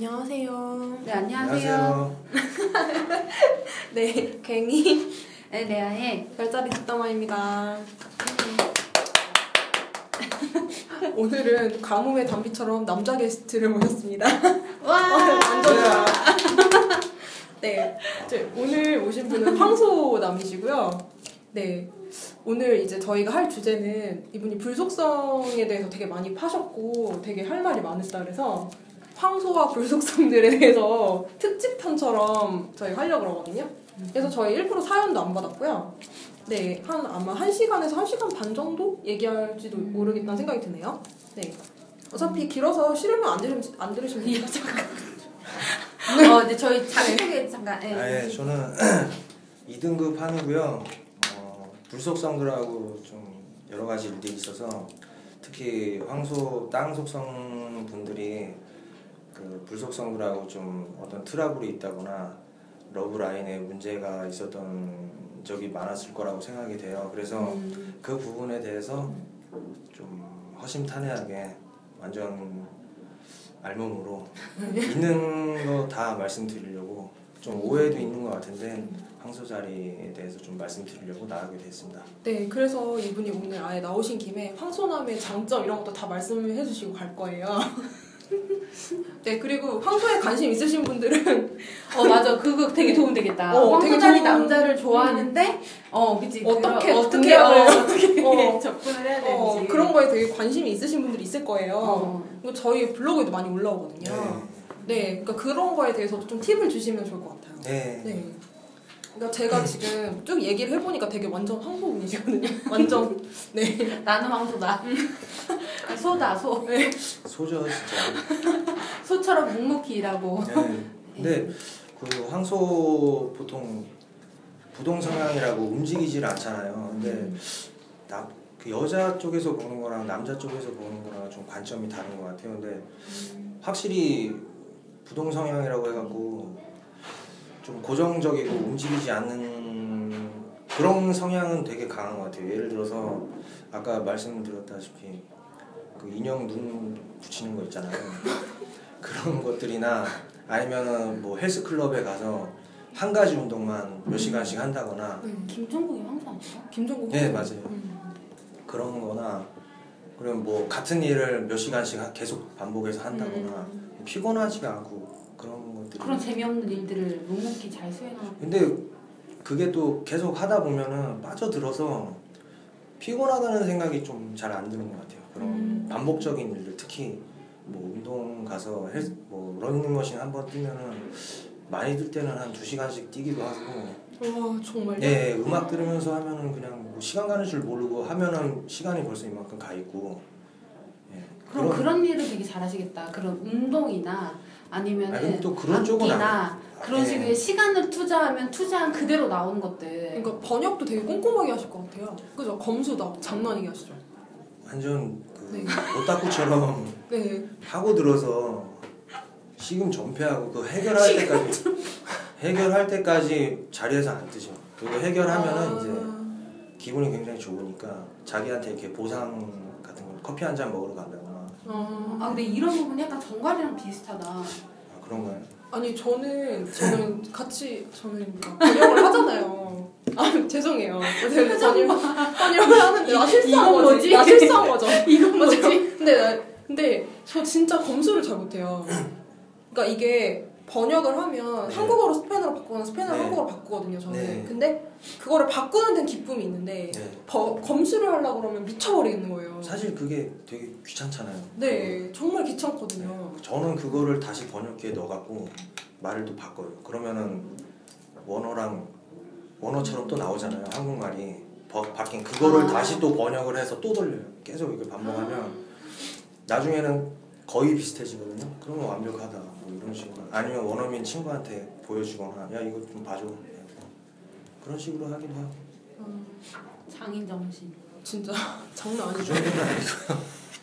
안녕하세요. 네, 안녕하세요. 네, 갱이 네, 레아의 별자리 뒷담화입니다. 오늘은 가뭄의 단비처럼 남자 게스트를 모셨습니다. 와! 완전 좋아. 네, 이제 오늘 오신 분은 황소남이시고요. 네, 오늘 이제 저희가 할 주제는 이분이 불속성에 대해서 되게 많이 파셨고 되게 할 말이 많으시다 그래서 황소와 불속성들에 대해서 특집편처럼 저희 하려고 그러거든요. 그래서 저희 1% 사연도 안 받았고요. 네, 한 아마 1시간에서 1시간 반 정도 얘기할지도 모르겠다는 생각이 드네요. 네. 어차피 길어서 싫으면 안 들으시면 안 들으시면 돼요. 어, 네, 저희 자기 소개 잠깐. 네. 아, 예, 저는 2등급 한이고요. 어, 불속성들하고 좀 여러 가지 일들이 있어서 특히 황소 땅 속성 분들이 그 불속성들하고 좀 어떤 트러블이 있다거나 love line에 문제가 있었던 적이 많았을 거라고 생각이 돼요. 그래서 음, 그 부분에 대해서 좀 허심탄회하게 완전 알몸으로 있는 거 다 말씀드리려고 좀 오해도 있는 것 같은데 황소 자리에 대해서 좀 말씀드리려고 나가게 됐습니다. 네, 그래서 이분이 오늘 아예 나오신 김에 황소남의 장점 이런 것도 다 말씀을 해주시고 갈 거예요. 네, 그리고 황소에 관심 있으신 분들은 어, 맞아. 그거 되게 도움 되겠다. 어, 되게 황소자리 좋은- 남자를 좋아하는데, 어, 그치. 어떻게, 그런- 어떻게, 어, 어, 어떻게 어. 접근을 해야 어, 되는지. 그런 거에 되게 관심이 있으신 분들이 있을 거예요. 어. 그리고 저희 블로그에도 많이 올라오거든요. 네, 그러니까 그런 거에 대해서 좀 팁을 주시면 좋을 것 같아요. 네. 네. 그러니까 제가 지금 쭉 얘기를 해보니까 되게 완전 황소분이시거든요. 완전 네. 나는 황소다. 소다, 소. 소죠 진짜. 소처럼 묵묵히 일하고. 네. 근데 그 황소 보통 부동 성향이라고 움직이질 않잖아요. 근데 나, 그 여자 쪽에서 보는 거랑 남자 쪽에서 보는 거랑 좀 관점이 다른 것 같아요. 근데 확실히 부동 성향이라고 해갖고 좀 고정적이고 움직이지 않는 그런 성향은 되게 강한 것 같아요. 예를 들어서 아까 말씀드렸다시피 그 인형 눈 붙이는 거 있잖아요. 그런 것들이나 아니면은 뭐 헬스클럽에 가서 한 가지 운동만 몇 시간씩 한다거나 김종국이 황소 아니야? 김종국. 네 맞아요. 음. 그런 거나 그럼 뭐 같은 일을 몇 시간씩 하- 계속 반복해서 한다거나 피곤하지가 않고 그런 것들이 그런 재미없는 일들을 묵묵히 잘 수행하고. 근데 그게 또 계속 하다 보면은 빠져들어서 피곤하다는 생각이 좀 잘 안 드는 것 같아요. 그런 음. 반복적인 일들 특히 뭐 운동 가서 헬스 뭐 러닝머신 한 번 뛰면은 많이 들 때는 한 두 시간씩 뛰기도 하고 와 정말요? 네 음악 들으면서 하면은 그냥 뭐 시간 가는 줄 모르고 하면은 시간이 벌써 이만큼 가 있고 예, 그럼 그런 일을 되게 잘하시겠다. 그런 운동이나 아니면 아니, 또 그런 쪽은 악기나 그런 예. 식의 시간을 투자하면 투자한 그대로 나오는 것들. 그러니까 번역도 되게 꼼꼼하게 하실 것 같아요. 그죠? 검수다 장난 아니게 하시죠. 완전 그 네. 오타쿠처럼 네. 하고 들어서 식음 전폐하고 그 해결할 때까지 해결할 때까지 자리에서 안 뜨죠. 그거 해결하면은 아, 이제 기분이 굉장히 좋으니까 자기한테 이렇게 보상 같은 거 커피 한 잔 먹으러 간다거나 아, 아 근데 이런 부분 약간 정갈이랑 비슷하다. 아, 그런 거예요. 아니 저는 저는 같이 저는 막 번역을 하잖아요. 아 죄송해요. 제가 번역 번역을 하는데 나 실수한 이건 거지. 뭐지? 나 실수한 거죠. 이건. 뭐지? 근데 나- 근데 저 진짜 검수를 잘 못해요. 그러니까 이게 번역을 하면 네. 한국어로 스페인어로 바꾸거나 스페인어로 네. 한국어로 바꾸거든요. 저는. 네. 근데 그거를 바꾸는 데는 기쁨이 있는데 네. 버- 검수를 하려고 그러면 미쳐버리겠는 거예요. 사실 그게 되게 귀찮잖아요. 네, 정말 귀찮거든요. 저는 그거를 다시 번역기에 넣어갖고 말을 또 바꿔요. 그러면은 원어랑 원어처럼 또 나오잖아요. 한국말이 버- 바뀐 그거를 아. 다시 또 번역을 해서 또 돌려요. 계속 이걸 반복하면 나중에는 거의 비슷해지거든요. 그러면 완벽하다. 뭐 이런 식으로 아니면 원어민 친구한테 보여주거나 야 이거 좀 봐줘. 그런 식으로 하기도 하고 음, 장인 정신. 진짜 장난 그 아니죠. 정도는 아니고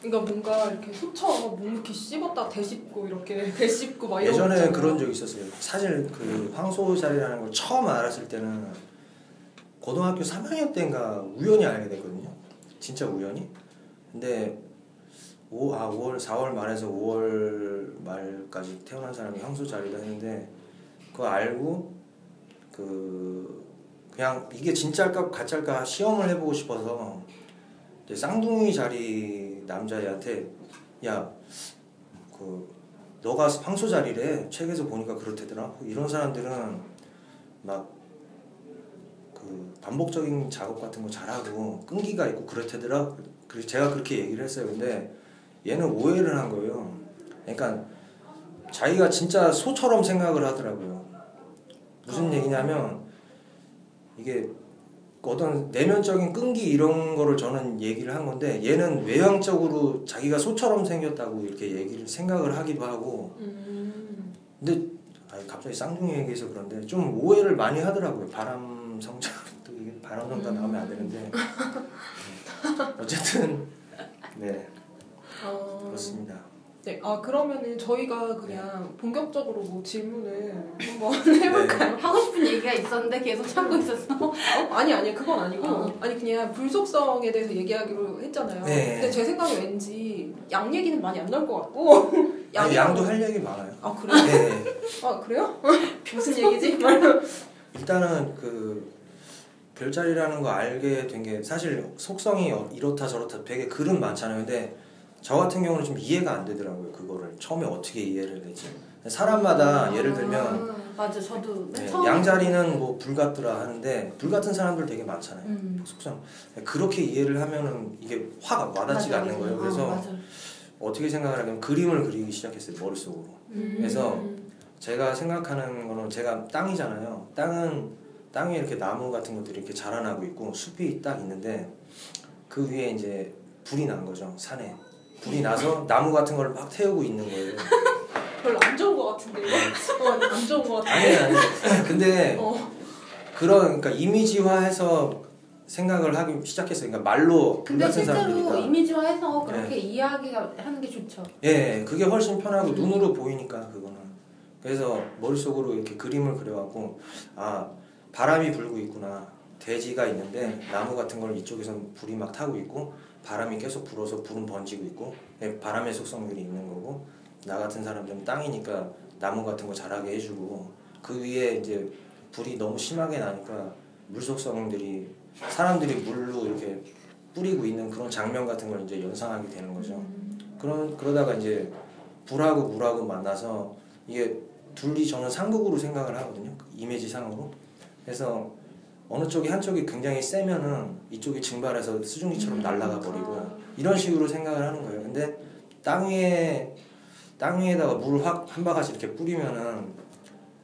그러니까 뭔가 이렇게 소처럼 묵묵히 씹었다 되씹고 이렇게 되씹고 막 예전에. 그런 적 있었어요. 사실 그 황소살이라는 걸 처음 알았을 때는 고등학교 3학년 때인가 우연히 알게 됐거든요. 진짜 우연히. 근데 5, 아 5월 4월 말에서 5월 말까지 태어난 사람이 황소 자리다 했는데 그거 알고 그 그냥 이게 진짜일까 가짜일까 시험을 해보고 싶어서 이제 쌍둥이 자리 남자애한테 야 그 너가 황소 자리래. 책에서 보니까 그렇대더라. 이런 사람들은 막 그 반복적인 작업 같은 거 잘하고 끈기가 있고 그렇대더라. 그래서 제가 그렇게 얘기를 했어요. 근데 얘는 오해를 한 거예요. 그러니까 자기가 진짜 소처럼 생각을 하더라고요. 무슨 얘기냐면 이게 어떤 내면적인 끈기 이런 거를 저는 얘기를 한 건데 얘는 외형적으로 자기가 소처럼 생겼다고 이렇게 얘기를 생각을 하기도 하고. 음. 근데 갑자기 쌍둥이 얘기해서 그런데 좀 오해를 많이 하더라고요. 바람 성장 또 이게 바람 성장 나오면 안 되는데. 네. 어쨌든 네. 어, 그렇습니다 네, 아 그러면은 저희가 그냥 본격적으로 뭐 질문을 한번 네. 해볼까요? 하고 싶은 얘기가 있었는데 계속 참고 있었어. 어? 아니 아니 그건 아니고 어. 아니 그냥 불속성에 대해서 얘기하기로 했잖아요. 네. 근데 제 생각에 왠지 양 얘기는 많이 안 나올 것 같고 아니, 양도 할 얘기 많아요 아 그래요? 네 아 그래요? 무슨 얘기지? 일단은 그 별자리라는 거 알게 된 게 사실 속성이 어- 이렇다 저렇다 되게 글은 많잖아요. 근데 저 같은 경우는 좀 이해가 안 되더라고요. 그거를 처음에 어떻게 이해를 될지. 사람마다 예를 들면 아, 맞아 저도 맨 네, 양자리는 뭐 불 같더라 하는데 불 같은 사람들 되게 많잖아요. 음. 속성 그렇게 이해를 하면은 이게 확 와닿지가 맞아, 않는 거예요. 맞아. 그래서 어, 맞아. 어떻게 생각을 하냐면 그림을 그리기 시작했어요 머릿속으로. 음. 그래서 제가 생각하는 거는 제가 땅이잖아요. 땅은 땅에 이렇게 나무 같은 것들이 이렇게 자라나고 있고 숲이 딱 있는데 그 위에 이제 불이 난 거죠 산에 불이 나서 나무 같은 걸 막 태우고 있는 거예요. 별로 안 좋은 것 같은데 이거? 어, 안 좋은 것 같아. 아니 아니. 근데 어. 그런 그러니까 이미지화해서 생각을 하기 시작했어요. 그러니까 말로 불 근데 같은 실제로 사람들이니까. 이미지화해서 그렇게 이해하기가 하는 게 좋죠. 예, 그게 훨씬 편하고 음. 눈으로 보이니까 그거는. 그래서 머릿속으로 이렇게 그림을 그려갖고 아 바람이 불고 있구나. 대지가 있는데 나무 같은 걸 이쪽에선 불이 막 타고 있고 바람이 계속 불어서 불은 번지고 있고 예, 바람의 속성들이 있는 거고 나 같은 사람들은 땅이니까 나무 같은 거 자라게 해주고 그 위에 이제 불이 너무 심하게 나니까 물 속성들이 사람들이 물로 이렇게 뿌리고 있는 그런 장면 같은 걸 이제 연상하게 되는 거죠. 그런 그러다가 이제 불하고 물하고 만나서 이게 둘이 저는 상극으로 생각을 하거든요. 이미지 상으로. 그래서 어느 쪽이 한쪽이 굉장히 세면은 이쪽이 증발해서 수증기처럼 날아가 버리고 이런 식으로 생각을 하는 거예요. 근데 땅 위에 땅 위에다가 물을 확 한 바가지 이렇게 뿌리면은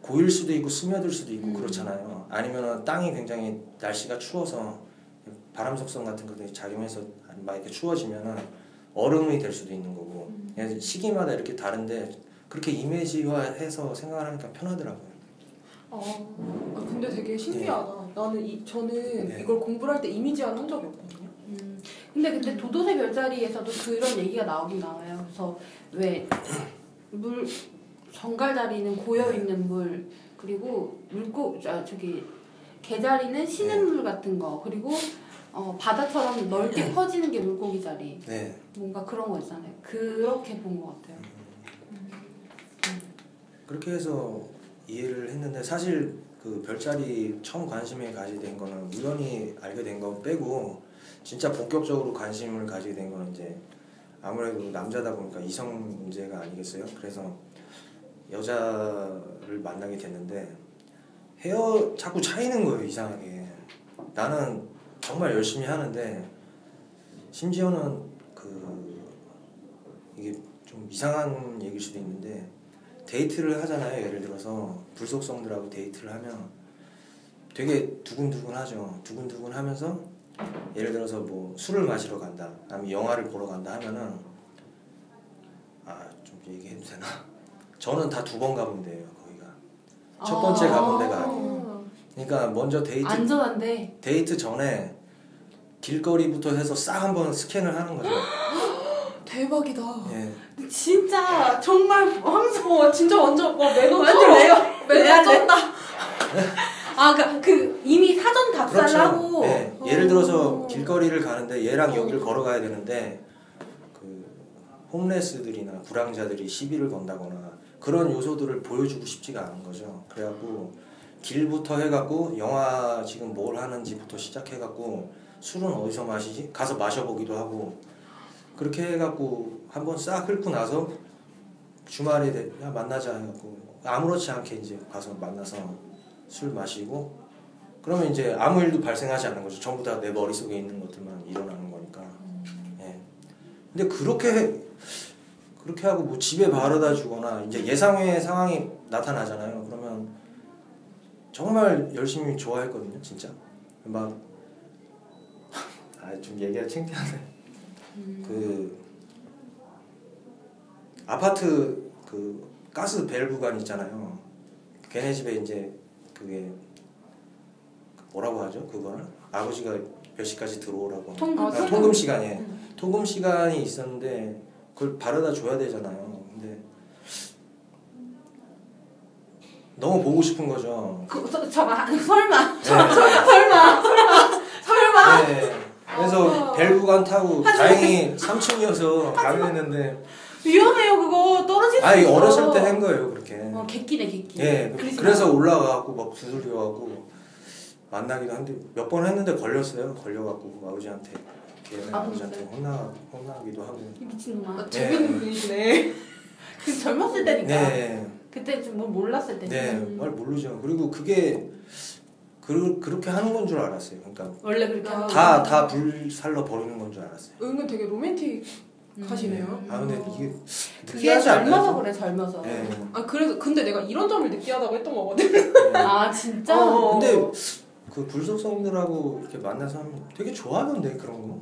고일 수도 있고 스며들 수도 있고 음. 그렇잖아요. 아니면은 땅이 굉장히 날씨가 추워서 바람 속성 같은 것들이 작용해서 막 이렇게 추워지면은 얼음이 될 수도 있는 거고 그래서 시기마다 이렇게 다른데 그렇게 이미지화해서 생각을 하니까 편하더라고요. 어, 아, 근데 되게 신기하다. 나는 이, 저는 네. 이걸 공부를 할 때 이미지화를 한 적이 없거든요. 음, 근데 근데 도도새 별자리에서도 그런 얘기가 나오긴 나와요. 그래서 왜 물 정갈자리는 고여 있는 물 그리고 물고 아, 저기 개자리는 쉬는 물 같은 거 그리고 어, 바다처럼 넓게 퍼지는 게 물고기 자리 네. 뭔가 그런 거 있잖아요. 그렇게 본 것 같아요. 그렇게 해서 이해를 했는데 사실 그 별자리 처음 관심을 가지게 된 거는 우연히 알게 된 거 빼고 진짜 본격적으로 관심을 가지게 된 거는 이제 아무래도 남자다 보니까 이성 문제가 아니겠어요? 그래서 여자를 만나게 됐는데 헤어 자꾸 차이는 거예요 이상하게 나는 정말 열심히 하는데 심지어는 그 이게 좀 이상한 얘기일 수도 있는데 데이트를 하잖아요. 예를 들어서 불속성들하고 데이트를 하면 되게 두근두근하죠. 두근두근하면서 예를 들어서 뭐 술을 마시러 간다, 아니면 영화를 보러 간다 하면은 아좀 얘기해도 되나? 저는 다 두 번 가본 데예요. 거기가 첫 번째 가본 데가 아, 그러니까 먼저 데이트 안전한데 데이트 전에 길거리부터 해서 싹 한번 스캔을 하는 거죠. 대박이다. 예. 진짜 정말 황소 와 진짜 완전 와 매너 완전 쩔어. 매너 쩐다. 아, 그, 그 이미 사전 답사를 하고 네. 예를 들어서 어. 길거리를 가는데 얘랑 여기를 걸어가야 되는데 그 홈레스들이나 불황자들이 시비를 건다거나 그런 요소들을 보여주고 싶지가 않은 거죠. 그래갖고 길부터 해갖고 영화 지금 뭘 하는지부터 시작해갖고 술은 어디서 마시지? 가서 마셔보기도 하고 그렇게 해갖고 한번 싹 훑고 나서 주말에 돼- 야 만나자 해갖고 아무렇지 않게 이제 가서 만나서 술 마시고 그러면 이제 아무 일도 발생하지 않는 거죠. 전부 다 내 머릿속에 있는 것들만 일어나는 거니까. 예. 근데 그렇게 해- 그렇게 하고 뭐 집에 바르다 주거나 이제 예상외의 상황이 나타나잖아요. 그러면 정말 열심히 좋아했거든요, 진짜. 막 아, 좀 얘기가 창피하네. 그 아파트 그 가스 밸브관 있잖아요. 걔네 집에 이제 그게 뭐라고 하죠? 그거를 아버지가 몇 시까지 들어오라고. 통금, 아, 통금. 시간에 통금 시간이 있었는데 그걸 바르다 줘야 되잖아요. 근데 너무 보고 싶은 거죠. 그, 저, 잠깐 설마 네. 설마 설마 네. 그래서 벨브관 타고 다행히 3층이어서 가능했는데 위험해요 그거 떨어질 수 아니 있어. 어렸을 때 한 거예요 그렇게. 어 객기네 객기. 예, 그러지 그래서 올라가고 막 두들겨갖고 만나기도 한데 몇 번 했는데 걸렸어요. 걸려갖고 아버지한테 걔네 아, 아버지한테 혼나 혼나기도 하고. 이 미친놈아. 아, 재밌는 분이시네. 그 젊었을 때니까. 네, 그때 좀뭘 몰랐을 때. 네, 말 모르죠. 그리고 그게 그 그렇게 하는 건 줄 알았어요. 그러니까 원래 그렇게 하고. 다다 불살러 버리는 건 줄 알았어요. 은근 되게 로맨틱 하시네요. 아 근데 이게 느끼하지 않나요? 그래 젊어서. 네. 아 그래서 근데 내가 이런 점을 느끼하다고 했던 거거든. 네. 아 진짜? 어. 근데 그 불속성들하고 이렇게 만나서 하면 되게 좋아하던데 그런 거.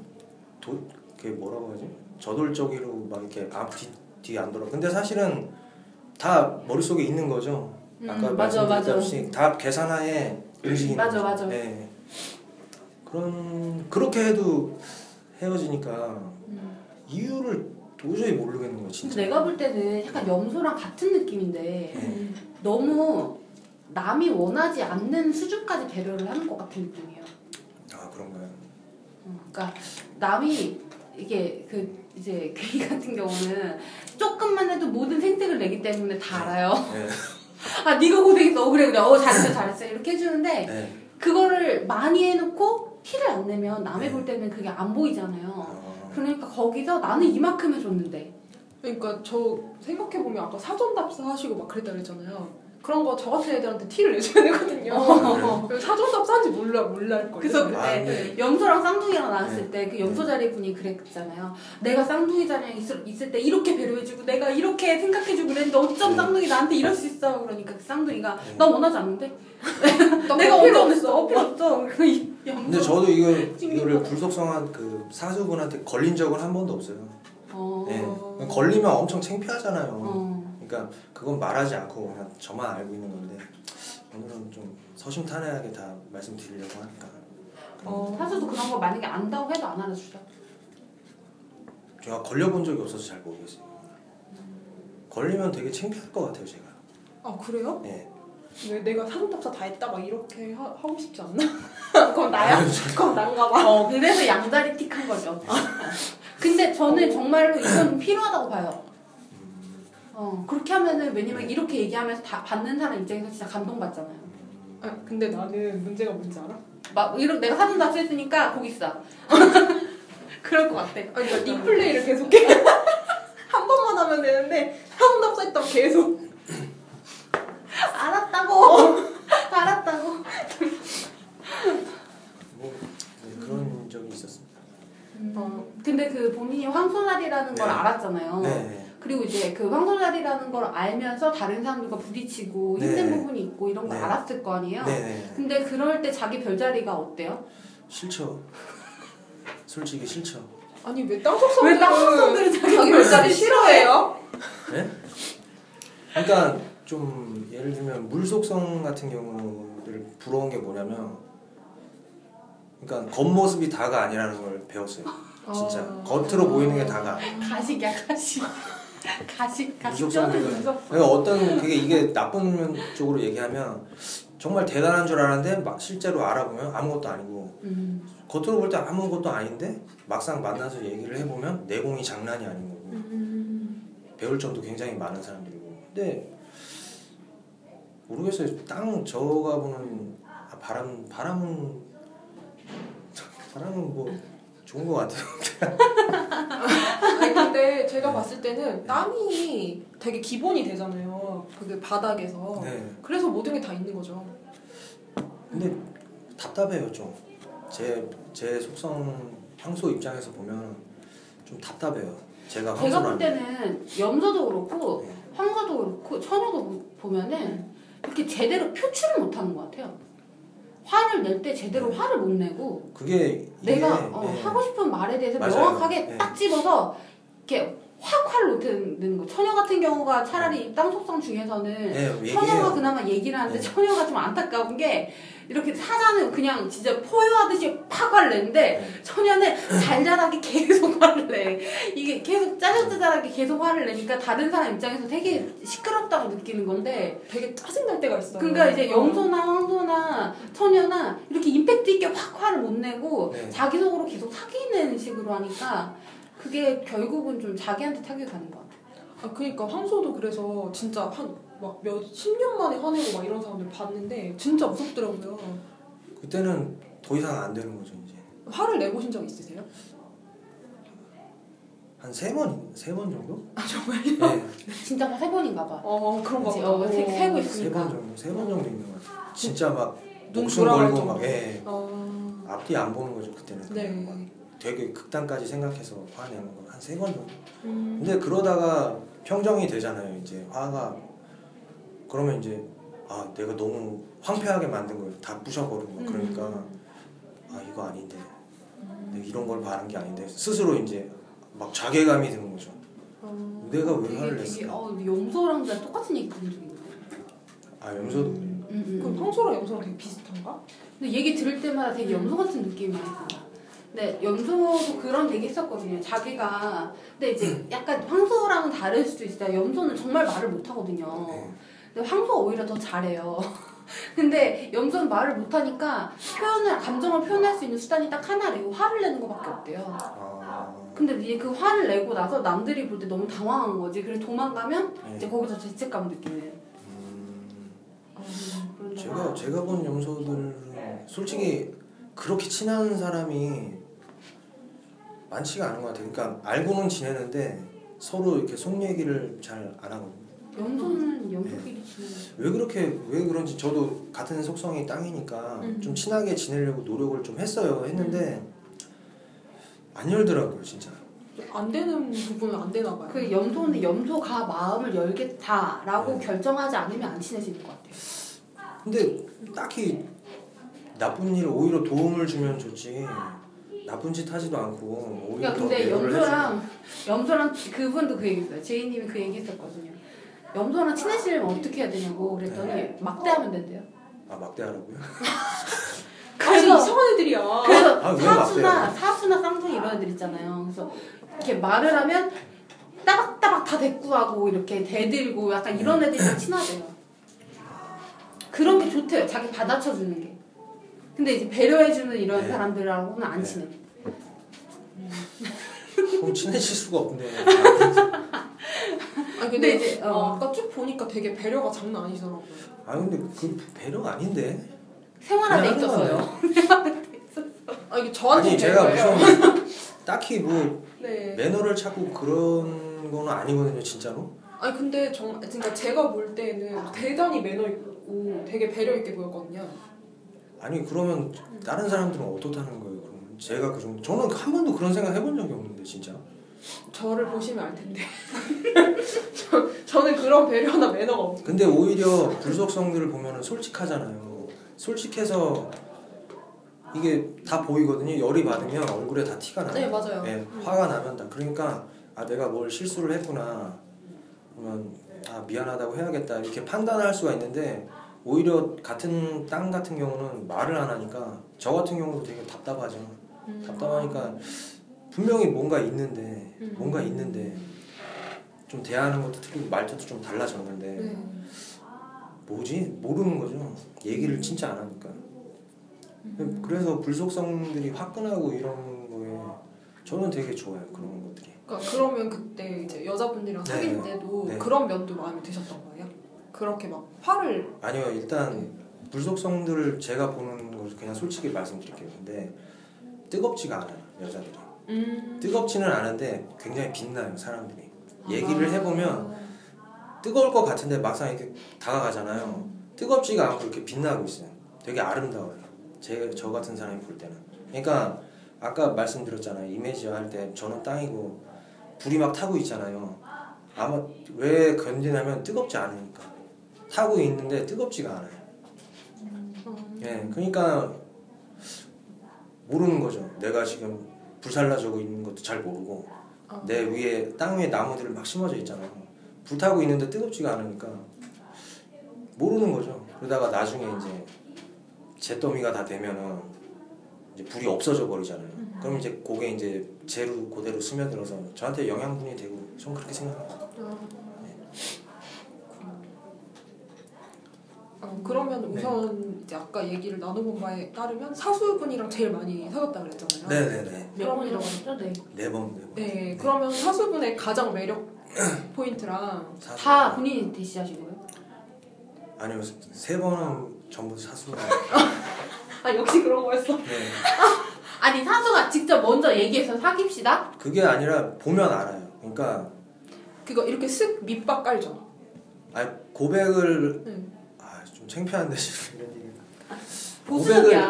도, 그게 뭐라고 하지? 저돌적으로 막 이렇게 앞뒤뒤안 돌아. 근데 사실은 다 머릿속에 있는 거죠. 음, 아까 맞아, 말씀드렸듯이 다 계산하에 움직이는 맞아, 거죠. 맞아. 네. 그런 그렇게 해도 헤어지니까 음. 이유를 도저히 모르겠는 거 진짜. 내가 볼 때는 약간 염소랑 같은 느낌인데 네. 너무 남이 원하지 않는 수준까지 배려를 하는 것 같은 느낌이에요. 아 그런가요? 어, 그러니까 남이 이게 그 이제 게이 같은 경우는 조금만 해도 모든 생색을 내기 때문에 다 알아요. 네. 아 네가 고생했어. 어, 그래 그래. 어 잘했어 잘했어 이렇게 해주는데 네. 그거를 많이 해놓고 티를 안 내면 남의 네. 볼 때는 그게 안 보이잖아요. 아, 그러니까 거기서 나는 이만큼 해줬는데 그러니까 저 생각해 보면 아까 사전 답사 하시고 막 그랬다 그랬잖아요. 그런 거 저 같은 애들한테 티를 내줘야 되거든요. 어. 그래서 사전 답사한지 몰라 몰랄 거예요. 그래서 아, 그때 네. 염소랑 쌍둥이랑 나왔을 네. 때그 염소 자리 분이 그랬잖아요. 내가 쌍둥이 자리랑 있을, 있을 때 이렇게 배려해주고 내가 이렇게 생각해주고 그랬는데 어쩜 네. 쌍둥이 나한테 이럴 수 있어. 그러니까 그 쌍둥이가 네. 나 원하지 않는데 나 내가 언제 없어. 원했어. 필요 없어. 그 이- 염소. 근데 저도 이거 이거를. 불속성한 그 사수분한테 걸린 적은 한 번도 없어요. 어. 네. 걸리면 엄청 창피하잖아요. 어. 그러니까 그건 말하지 않고 그냥 저만 알고 있는 건데 오늘은 좀 서심탄회하게 다 말씀드리려고 하니까 어. 사수도 그런 거 만약에 안다고 해도 안 알아주죠. 제가 걸려본 적이 없어서 잘 모르겠어요. 걸리면 되게 창피할 것 같아요 제가. 아 그래요? 네. 왜 내가 사전 답사 다 했다 막 이렇게 하, 하고 싶지 않나? 그럼 나야? 그럼 난가 봐. 어, 그래서 양다리 틱한 거죠. 근데 저는 정말로 이건 필요하다고 봐요. 어, 그렇게 하면은 왜냐면 이렇게 얘기하면서 다 받는 사람 입장에서 진짜 감동받잖아요. 아 근데 나는 문제가 뭔지 알아? 막 이렇게 내가 사진 다 썼으니까 거기 있어. 그럴 것 같아. 아니 그러니까 이 플레이를 계속해. 한 번만 하면 되는데 답사 했다고 계속. 알았다고. 알았다고. 뭐 네, 그런 적이 있었습니다. 어. 근데 그 본인이 황소날이라는 걸 네. 알았잖아요. 네. 그리고 이제 그 황소날이라는 걸 알면서 다른 사람들과 부딪히고 네. 힘든 부분이 있고 이런 걸 네. 알았을 거 아니에요. 네네. 근데 그럴 때 자기 별자리가 어때요? 싫죠. 솔직히 싫죠. 아니 왜 땅속 성들은 왜 땅속 성들은 자기 자기 별자리 싫어해요? 네? 그러니까 좀 예를 들면 물 속성 같은 경우를 부러운 게 뭐냐면 그러니까 겉모습이 다가 아니라는 걸 배웠어요. 진짜 아. 겉으로 보이는 게 다가. 가식이야 가식. 가식 가식 무속성들은 쩌는 그러니까 어떤 그게 이게 나쁜 면 쪽으로 얘기하면 정말 대단한 줄 알았는데 막 실제로 알아보면 아무것도 아니고 음. 겉으로 볼 때 아무것도 아닌데 막상 만나서 얘기를 해보면 내공이 장난이 아닌 거고 음. 배울 점도 굉장히 많은 사람들이고 근데 모르겠어요 땅 저가 보는 아, 바람 바람은 바람은 뭐 좋은 것 같아요 아니 근데 제가 봤을 때는 땅이 되게 기본이 되잖아요. 그게 바닥에서. 네 그래서 모든 게 다 있는 거죠. 근데 답답해요 좀 제 제 속성 황소 입장에서 보면 좀 답답해요 제가 제가 볼 때는 염소도 그렇고 네. 황소도 그렇고 보- 보면은 이렇게 제대로 표출을 못하는 것 같아요. 화를 낼 때 제대로 화를 못 내고 그게 이게 내가 어, 네. 하고 싶은 말에 대해서 맞아요. 명확하게 네. 딱 집어서 이렇게 확 화를 내는 거. 처녀 같은 경우가 차라리 땅 속성 중에서는 네, 처녀가. 그나마 얘기를 하는데 네. 처녀가 좀 안타까운 게 이렇게 사자는 그냥 진짜 포효하듯이 팍 화를 내는데 네. 처녀는 잘잘하게 계속 화를 내. 이게 계속 짜잘짜잘하게 계속 화를 내니까 다른 사람 입장에서 되게 시끄럽다고 느끼는 건데 되게 짜증날 때가 있어요. 그러니까 이제 어. 염소나 황소나 처녀나 이렇게 임팩트 있게 확 화를 못 내고 네. 자기 속으로 계속 사귀는 식으로 하니까 그게 결국은 좀 자기한테 타격이 가는 것 같아. 아 그러니까 황소도 그래서 진짜 한 막몇십년 만에 화내고 막 이런 사람들 봤는데 진짜 무섭더라고요. 그때는 더 이상 안 되는 거죠 이제 화를 내보신 적 있으세요? 한 세 번 세 번 정도? 아 정말요? 네, 진짜 세 번인가 봐. 어 그런가 보다. 어, 세- 세고 어. 있어. 세번 정도 세 번 정도 있는 것 같아요. 진짜 막눈 목숨 걸고 막. 예, 어. 앞뒤 안 보는 거죠 그때는. 네. 되게 극단까지 생각해서 화내는 거 한 세 번 정도. 음. 근데 그러다가 평정이 되잖아요. 이제 화가 그러면 이제 아 내가 너무 황폐하게 만든 걸다 부셔버리고 막 그러니까 음. 아 이거 아닌데 내가 이런 걸 바란 게 아닌데 스스로 이제 막 자괴감이 드는 거죠. 어. 내가 왜 되게 화를 되게 냈을까? 어 염소랑 나 똑같은 얘기 들은 적 있는데. 아 염소도 그래요. 음, 음, 그럼 음. 황소랑 염소랑 되게 비슷한가? 근데 얘기 들을 때마다 되게 염소 같은 느낌이. 근데 염소도 그런 얘기 했었거든요. 자기가 근데 이제 약간 황소랑은 다를 수도 있어요. 염소는 정말 말을 못 하거든요. 네. 근데 황소가 오히려 더 잘해요. 근데 염소는 말을 못 하니까 표현을 감정을 표현할 수 있는 수단이 딱 하나래요. 화를 내는 것밖에 없대요. 아, 근데 이제 그 화를 내고 나서 남들이 볼 때 너무 당황한 거지. 그래서 도망가면 네. 이제 거기서 죄책감을 느끼는. 음, 어. 제가. 제가 본 염소들은 솔직히 그렇게 친한 사람이 많지가 않은 것 같아요. 그러니까 알고는 지내는데 서로 이렇게 속 얘기를 잘 안 하거든요. 염소는 염소끼리 지내는. 왜 그렇게 왜 그런지 저도 같은 속성이 땅이니까 음. 좀 친하게 지내려고 노력을 좀 했어요. 했는데 안 열더라고요, 진짜. 안 되는 부분은 안 되나 봐요. 그 염소는 염소가 마음을 열겠다라고 네. 결정하지 않으면 안 친해지는 것 같아요. 근데 딱히 나쁜 일 오히려 도움을 주면 좋지. 나쁜 짓 하지도 않고 오히려 야더 근데 염소랑 염소랑 그분도 그 얘기했어요. 제이님이 그 얘기했었거든요. 염소랑 친해지려면 어떻게 해야 되냐고 그랬더니 네. 막대하면 된대요. 아 막대하라고요? 그래서 이상한 애들이야. 그래서 아, 왜 사수나 사수나 쌍둥이 이런 애들 있잖아요. 그래서 이렇게 말을 하면 따박따박 다 대꾸하고 이렇게 대들고 약간 네. 이런 애들이랑 친하대요. 그런 게 좋대요. 자기 받아쳐주는 게. 근데 이제 배려해주는 이런 네. 사람들하고는 안 네. 친해. 그럼 친해질 수가 없네. 아 근데, 근데 이제, 어. 어, 아까 쭉 보니까 되게 배려가 장난 아니더라고요. 아 근데 그 배려가 아닌데. 생활화돼 그냥 하는 있었어요. 아 이게 저한테 아니 제가. 무슨 딱히 뭐 네. 매너를 찾고 그런 거는 아니거든요, 진짜로. 아니 근데 정 그러니까 제가 볼 때는 대단히 매너 있고 되게 배려 있게 보였거든요. 아니 그러면 다른 사람들은 어떻다는 거예요? 그러면 제가 그 정도 저는 한 번도 그런 생각 해본 적이 없는데 진짜. 저를 보시면 알 텐데. 저, 저는 그런 배려나 매너가 없어요. 근데 오히려 불속성들을 보면은 솔직하잖아요. 솔직해서 이게 다 보이거든요. 열이 받으면 얼굴에 다 티가 나요. 네 맞아요. 예, 화가 나면 다 그러니까 아 내가 뭘 실수를 했구나 그러면 아 미안하다고 해야겠다 이렇게 판단할 수가 있는데 오히려 같은 땅 같은 경우는 말을 안 하니까 저 같은 경우도 되게 답답하죠 음. 답답하니까 분명히 뭔가 있는데 음. 뭔가 있는데 좀 대하는 것도 틀리고 말투도 좀 달라졌는데 네. 뭐지 모르는 거죠 얘기를 진짜 안 하니까 음. 그래서 불속성들이 화끈하고 이런 거에 저는 되게 좋아요 그런 것들이 그러니까 그러면 그때 이제 여자분들이랑 네. 사귈 때도 네. 그런 면도 마음에 드셨던 거예요? 그렇게 막 화를 아니요 일단 불속성들을 제가 보는 걸 그냥 솔직히 말씀드릴게요. 근데 뜨겁지가 않아요 여자들이. 음. 뜨겁지는 않은데 굉장히 빛나요 사람들이. 얘기를 해보면 뜨거울 것 같은데 막상 이렇게 다가가잖아요. 뜨겁지가 않고 이렇게 빛나고 있어요. 되게 아름다워요. 제 저 같은 사람이 볼 때는. 그러니까 아까 말씀드렸잖아요. 이미지화 할때 저는 땅이고 불이 막 타고 있잖아요. 아마 왜 견디냐면 뜨겁지 않으니까. 타고 있는데 뜨겁지가 않아요. 음. 예, 그러니까 모르는 거죠. 내가 지금 불살라지고 있는 것도 잘 모르고 어. 내 위에 땅 위에 나무들이 막 심어져 있잖아요. 불 타고 있는데 뜨겁지가 않으니까 모르는 거죠. 그러다가 나중에 이제 잿더미가 다 되면은 이제 불이 없어져 버리잖아요. 그럼 이제 그게 이제 재로 그대로 스며들어서 저한테 영양분이 되고 전 그렇게 생각합니다. 어, 그러면 네. 우선 이제 아까 얘기를 나눠본 바에 따르면 사수분이랑 제일 많이 사귀었다 그랬잖아요. 네네네. 몇 번이라고 하셨죠? 네. 네 번, 네 번. 네, 그러면 사수분의 가장 매력 포인트랑 사수. 다 본인이 대시하신 거예요? 아니요 세 번은 전부 사수. 아 역시 그런 거였어. 네. 아니 사수가 직접 먼저 얘기해서 사깁시다. 그게 아니라 보면 알아요. 그러니까 그거 이렇게 쓱 밑밥 깔죠. 아 고백을 네. 창피한데 지금 이런 얘기.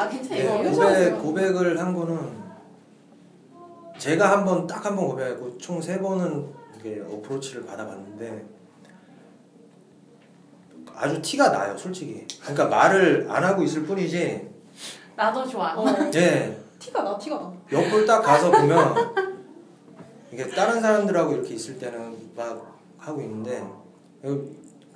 괜찮아. 네. 네. 고백. 고백을 한 거는 제가 한 번 딱 한 번 고백하고 총 세 번은 이게 어프로치를 받아봤는데 아주 티가 나요, 솔직히. 그러니까 말을 안 하고 있을 뿐이지. 나도 좋아. 어, 예. 티가 나, 티가 나. 옆을 딱 가서 보면 이게 다른 사람들하고 이렇게 있을 때는 막 하고 있는데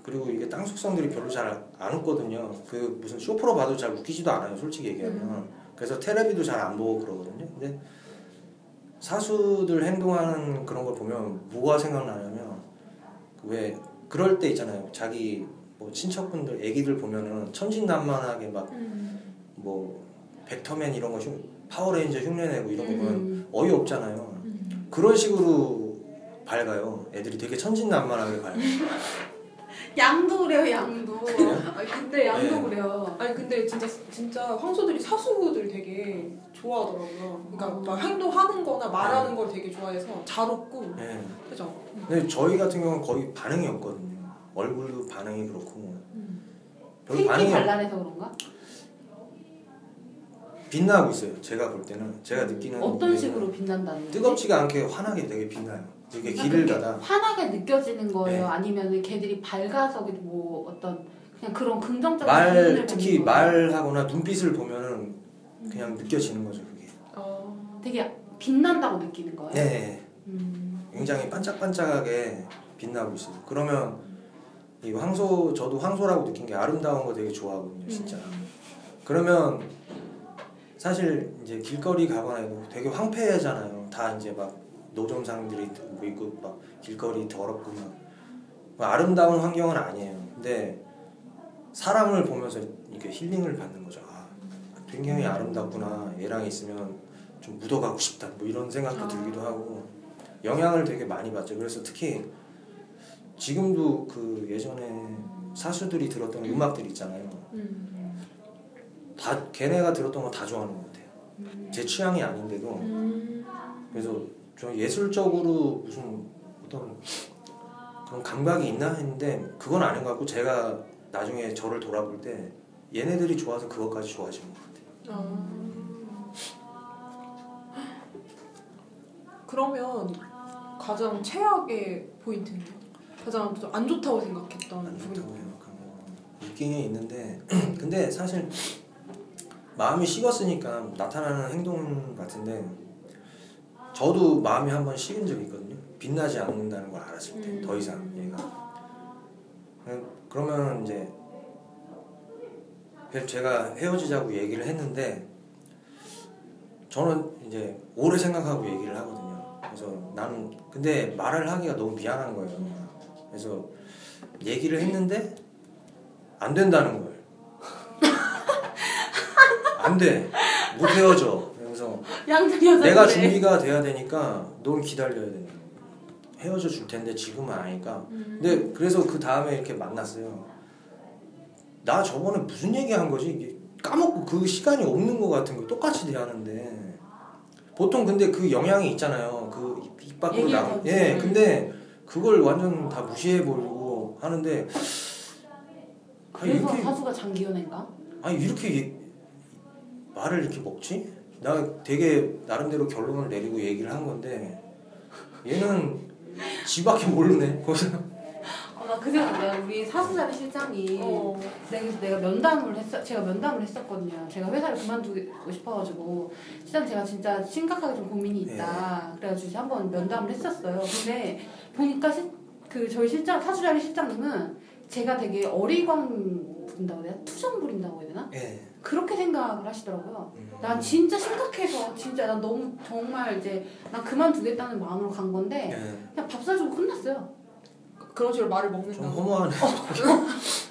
그리고 이게 땅 속성들이 별로 잘 안 웃거든요. 그 무슨 쇼프로 봐도 잘 웃기지도 않아요. 솔직히 얘기하면. 그래서 테레비도 잘 안 보고 그러거든요. 근데 사수들 행동하는 그런 걸 보면 뭐가 생각나냐면 왜 그럴 때 있잖아요. 자기 뭐 친척분들, 애기들 보면은 천진난만하게 막뭐 벡터맨 이런 거 흉, 파워레인저 흉내내고 이런 거 보면 음. 어이없잖아요. 그런 식으로 밝아요. 애들이 되게 천진난만하게 밝아요. 양도 그래요. 양도. 아니 근데 양 양도 네. 그래요. 아니 근데 진짜 진짜 황소들이 사수들 되게 좋아하더라고요. 그러니까 음. 막 행동하는 거나 말하는 걸 되게 좋아해서 잘 웃고 네. 그죠? 근데 저희 같은 경우는 거의 반응이 없거든요. 얼굴도 반응이 그렇고 별로 팬티 반응이 없- 발랄해서 그런가? 빛나고 있어요. 제가 볼 때는 제가 느끼는 어떤 부분에는 식으로 빛난다는 거지? 뜨겁지가 않게 환하게 되게 빛나요. 되게 그러니까 길을 가다 환하게 느껴지는 거예요? 네. 아니면 걔들이 밝아서 뭐 어떤 그냥 그런 긍정적인 말 특히? 말하거나 눈빛을 보면은 그냥 느껴지는 거죠 그게. 어, 되게 빛난다고 느끼는 거예요? 네. 음. 굉장히 반짝반짝하게 빛나고 있어요. 그러면 이 황소 저도 황소라고 느낀 게 아름다운 거 되게 좋아하거든요, 진짜. 그러면 사실 이제 길거리 가거나 되게 황폐하잖아요. 다 이제 막 노점상들이 뭐 있고 막 길거리 더럽고 막, 막 아름다운 환경은 아니에요. 근데 사람을 보면서 이렇게 힐링을 받는 거죠. 아, 굉장히 아름답구나. 얘랑 있으면 좀 묻어가고 싶다. 뭐 이런 생각도 아. 들기도 하고 영향을 되게 많이 받죠. 그래서 특히 지금도 그 예전에 사수들이 들었던 음악들 있잖아요. 음. 다 걔네가 들었던 거 다 좋아하는 것 같아요. 제 취향이 아닌데도 음. 그래서 저 예술적으로 무슨 어떤 그런 감각이 있나 했는데 그건 아닌 것 같고 제가 나중에 저를 돌아볼 때 얘네들이 좋아서 그것까지 좋아지는 것 같아요. 아. 그러면 가장 최악의 포인트는 가장 좀안 좋다고 생각했던 안. 좋다고 생각한 거 있긴 있는데 근데 사실 마음이 식었으니까 나타나는 행동 같은데 저도 마음이 한 번 식은 적이 있거든요. 빛나지 않는다는 걸 알았을 때 더 이상 얘가 그러면 이제 그래서 제가 헤어지자고 얘기를 했는데 저는 이제 오래 생각하고 얘기를 하거든요. 그래서 나는 근데 말을 하기가 너무 미안한 거예요. 그래서 얘기를 했는데 안 된다는 거예요. 안 돼. 못 헤어져. 양들이 여자 내가 준비가 돼야 되니까 넌 기다려야 된다. 헤어져 줄 텐데 지금은 아니까. 음. 근데 그래서 그 다음에 이렇게 만났어요. 나 저번에 무슨 얘기 한 거지? 까먹고 그 시간이 없는 것 같은 거 똑같이 대하는데 보통 근데 그 영향이 있잖아요. 그 입 밖으로 얘기가 나. 예, 근데 그걸 완전 다 무시해 버리고 하는데 아, 그래서 이렇게 사수가 장기연애인가? 아니 이렇게 얘- 말을 이렇게 먹지? 나 되게 나름대로 결론을 내리고 얘기를 한 건데 얘는 지 밖에 모르네. 거기서 어, 나그 생각 내가 우리 사수자리 실장이 어. 내가, 내가 면담을 했어 제가 면담을 했었거든요. 제가 회사를 그만두고 싶어가지고 실장 제가 진짜 심각하게 좀 고민이 있다. 그래가지고 이제 한번 면담을 했었어요. 근데 보니까 시, 그 저희 실장 사수자리 실장님은 제가 되게 어리광 부린다고 해야 되나? 투정 부린다고 해야 되나? 예. 그렇게 생각을 하시더라고요. 음. 난 진짜 심각해서 진짜 난 너무 정말 이제 난 그만두겠다는 마음으로 간 건데 예. 그냥 밥 사주고 끝났어요. 그런 식으로 말을 좀 먹는다. 허무하네.